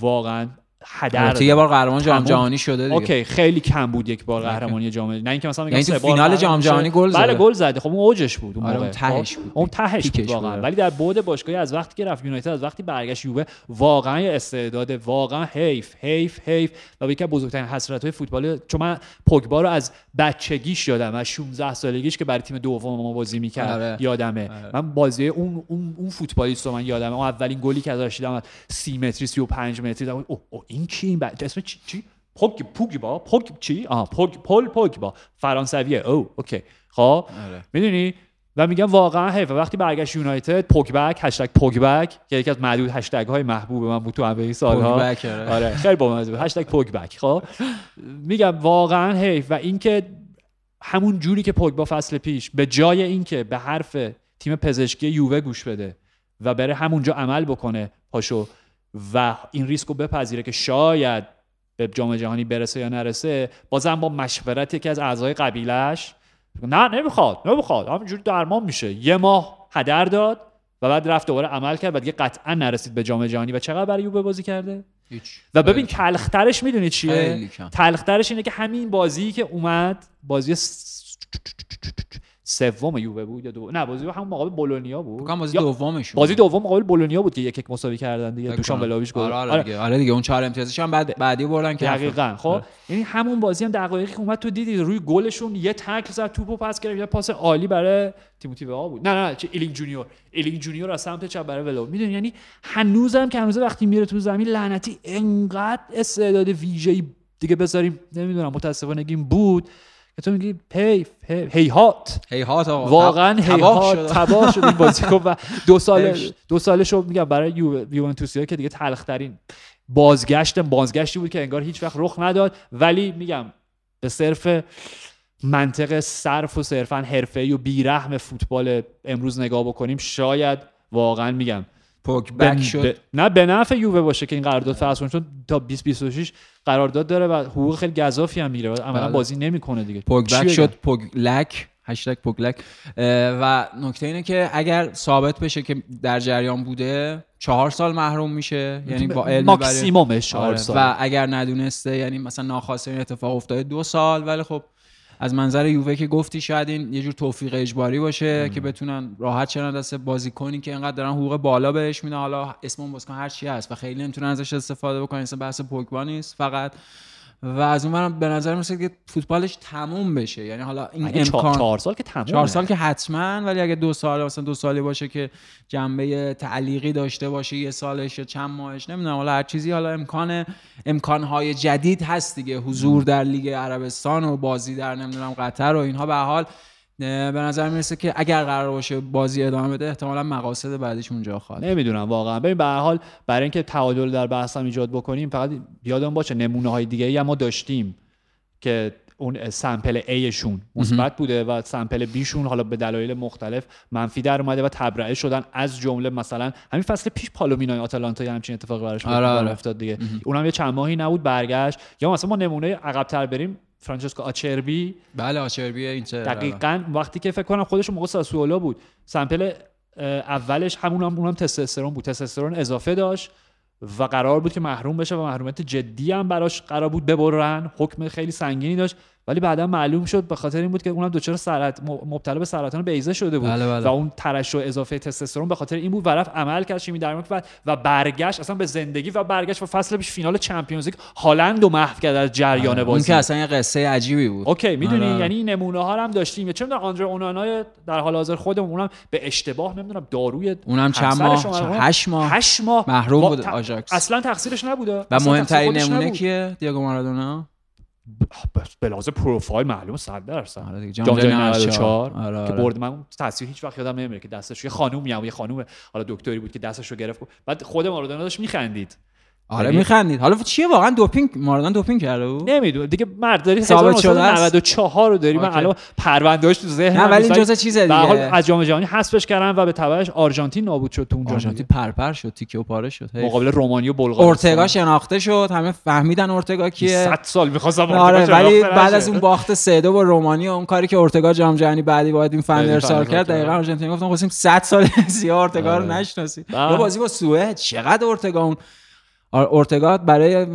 واقعا هدر یه بار قهرمان جام جهانی شده دیگه. okay خیلی کم بود یک بار قهرمانی جام نه اینکه مثلا میگم یعنی فینال جام جهانی گل زد بله گل زده. خب اون اوجش بود اون آره اون تهش بود اون تهش بود واقعا. ولی در بعد باشگاهی از وقتی که رفت یونایتد از وقتی برگشت یووه واقعا استعداد واقعا حیف حیف حیف. و یکی از بزرگترین حسرت های فوتبال چون من پوگبا رو از بچگیش یادم از 16 سالگیش که برای تیم دوم ما بازی می‌کرد آره. یادمه. آره. من بازی اون اون اون فوتبالیست رو من یادمه. اون اولین گلی که ازش دیدم 30 متری 35 متری اوه او این کی این اسم چی چی؟ پوگ پوگبا پوگ چی؟ آها پوگ پول پوگبا فرانسویه. او okay. خب آره. می‌دونی؟ و میگم واقعا حیف وقتی برگشت یونایتد Pogback هشتگ Pogback که یکی از معدود هشتگ های محبوب من بود تو همه سالها. آره. آره خیلی با بود. هشتگ Pogback خب میگم واقعا حیف. و اینکه همون جوری که پوگبا فصل پیش به جای اینکه به حرف تیم پزشکی یووه گوش بده و بره همونجا عمل بکنه پاشو و این ریسک رو بپذیره که شاید به جام جهانی برسه یا نرسه بازم با مشورت یکی از اعضای قبیلش نه نمی‌خواد نمی‌خواد. همینجوری درمان میشه. یه ماه هدر داد و بعد رفت دوباره عمل کرد و دیگه قطعا نرسید به جام جهانی. و چقدر برای یووه بازی کرده؟ هیچ. و ببین تلخترش می‌دونی چیه؟ تلخترش اینه که همین بازی که اومد بازی سوم یووه بود یا دو... نه بازی همون مقابل بولونیا بود. بازی دومش بازی دوم مقابل بولونیا بود که یک یک مساوی کردن دیگه دوشان ولاهوویچ گل. آره, آره, دیگه. آره دیگه اون چهار امتیازش هم بعد بعدی بردن که دقیقاً. خب آره. یعنی همون بازی هم دقایقی که اومد تو دیدی روی گلشون یه تکل زد توپو پاس کرد یه پاس عالی برای تیموتی وه‌آ بود. نه نه چه ایلینگ جونیور. ایلینگ جونیور از سمت چپ برای ولاهو می‌دونی یعنی هنوزم که هنوز وقتی میره تو زمین لعنتی انقدر استعداد ویژه‌ای دیگه بذاریم نمی‌دونم متاسفانه بود. که تو میگی هی هیهات. هیهات واقعا هیهات تباه شد این بازیکن و دو سال دو سالش رو میگم برای یوونتوسیا که دیگه تلخ ترین بازگشت بازگشتی بود که انگار هیچ وقت رخ نداد. ولی میگم به صرف منطق صرف و صرفا حرفه‌ای و بیرحم فوتبال امروز نگاه بکنیم شاید واقعا میگم پوک بک شد. نه به نفع یووه باشه که این قرارداد فصل چون تا 2026 قرارداد داره و حقوق خیلی گزافی هم میره عملا بله. بازی نمی‌کنه دیگه. پوک بک شد پوک لک هشتگ پوگلک. و نکته اینه که اگر ثابت بشه که در جریان بوده چهار سال محروم میشه. یعنی با علم ماکسیمومش چهار آره. سال. و اگر ندونسته یعنی مثلا ناخواسته این اتفاق افتاده دو سال. ولی خب از منظر یووه که گفتی شاید این یه جور توفیق اجباری باشه که بتونن راحت چنان دست بازیکنی که اینقدر دارن حقوق بالا بهش میدن. حالا اسم اون بازیکن هر چی هست و خیلی نمی‌تونن ازش استفاده بکنن. اصلا بحث پوگبا نیست فقط. و از اون به نظر میسه که فوتبالش تموم بشه. یعنی حالا این امکان چهار سال که تموم چهار سال که حتما ولی اگه دو سال مثلا دو سالی باشه که جنبه تعلیقی داشته باشه یه سالش یا چند ماهش نمی‌دونم حالا هر چیزی حالا امکان امکانهای جدید هست دیگه. حضور در لیگ عربستان و بازی در نمی‌دونم قطر و اینها. به حال به نظر می‌رسه که اگر قرار باشه بازی ادامه بده احتمالا مقاصد بعدش اونجا خواهد نمی‌دونم واقعا. ببین به هر حال برای اینکه تعادل در بحث هم ایجاد بکنیم فقط یادم باشه نمونه های دیگه ای ما داشتیم که اون سمپل A شون مثبت بوده و سمپل B شون حالا به دلایل مختلف منفی در اومده و تبرئه شدن از جمله مثلا همین فصل پیش پالومینای آتالانتا همچین اتفاقی براش آره آره. افتاد دیگه. اونم یه چند ماهی نبود برگشت. یا مثلا ما نمونه عقب تر بریم فرانچسکو آچربی. بله آچربی اینتر دقیقا. وقتی که فکر کنم خودش موقع ساسولا بود. سمپل اولش همون هم اونم تستوسترون بود. تستوسترون اضافه داشت و قرار بود که محروم بشه و محرومیت جدی هم براش قرار بود ببرن. حکم خیلی سنگینی داشت. ولی بعدا معلوم شد به خاطر این بود که اونم دچار سرط مبتلا به سرطان بیضه شده بود. بله بله. و اون ترشح اضافه تستوسترون به خاطر این بود و رفت عمل کرد شیمی درمان و و برگشت اصلا به زندگی و برگشت و فصل پیش فینال چمپیونز لیگ هالند و محو کرد از جریان آره. بازی. اون که اصلا یه قصه عجیبی بود. اوکی می‌دونی؟ آره. یعنی نمونه ها هم داشتیم. چه می‌دونم آندره اونانا در حال حاضر خودمون اونم به اشتباه نمی‌دونم داروی اونم چند ماه؟ 8 ماه؟ 8 ماه. محروم بود آژاکس. اصلا تقصیرش نبوده. و مهمترین نمونه کیه؟ دیگو مارادونا؟ به لحاظ پروفایل معلومه 100 درصد. آره جام جهانی 94 آره آره. که برد من تصویر هیچ وقت یادم نمیره که دستش یه خانومی هم یه خانوم حالا دکتری بود که دستش رو گرفت. بعد خود مارادونا داشت میخندید. آره یعنی میخندید. حالا چیه واقعا دوپینگ؟ مارادونا دوپینگ کرده بود؟ نمی‌دونم. دیگه مرد داری ثابت شده 94 رو داری. من الان پروندهش تو ذهن نه ولی جزء چیز دیگه حال از جام جهانی حذفش کردن و به تبعش آرژانتین نابود شد تو اون آرژانتین پرپر شد تیکه و پاره شد. مقابل رومانی و بلغارستان. اورتگا شناخته شد. همه فهمیدن اورتگا کیه. 100 سال می‌خواستم آره ولی بعد از اون باخت 3 2 با رومانی و اون کاری که اورتگا جام جهانی بعدی باید این فندر سال کرد دقیقاً آرژانتین گفتم خواستیم 100 سال زیاد اورتگا رو آره. نشناسیم یا بازی با سوئد. چقدر اورتگا اون اورتگا برای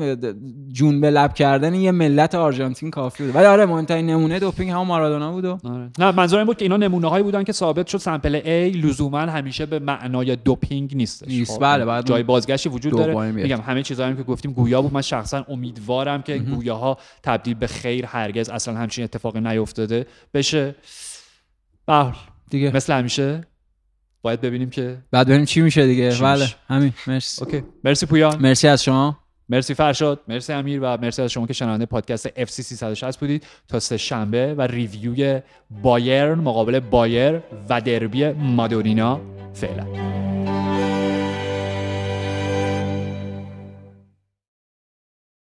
جون به لب کردن یه ملت آرژانتین کافی بود. ولی آره مهمترین نمونه دوپینگ هم مارادونا بود آره. نه منظورم بود که اینا نمونه هایی بودن که ثابت شد سمپل A لزوما همیشه به معنای دوپینگ نیستش. نیست. خب، بله بعد جای بازگشتی وجود داره. میگم همه چیزایی که گفتیم گویا بود. من شخصا امیدوارم که گویاها تبدیل به خیر هرگز اصلا همچین اتفاقی نیفتاده بشه. بله دیگه. مثل همیشه باید ببینیم که بعد ببینیم چی میشه دیگه. بله همین. مرسی. اوکی. مرسی پویان. مرسی از شما. مرسی فرشاد. مرسی امیر و مرسی از شما که شنونده پادکست FC 360 بودید. تا سه شنبه و ریویوی بایرن مقابل بایر و دربی مادورینا فعلا.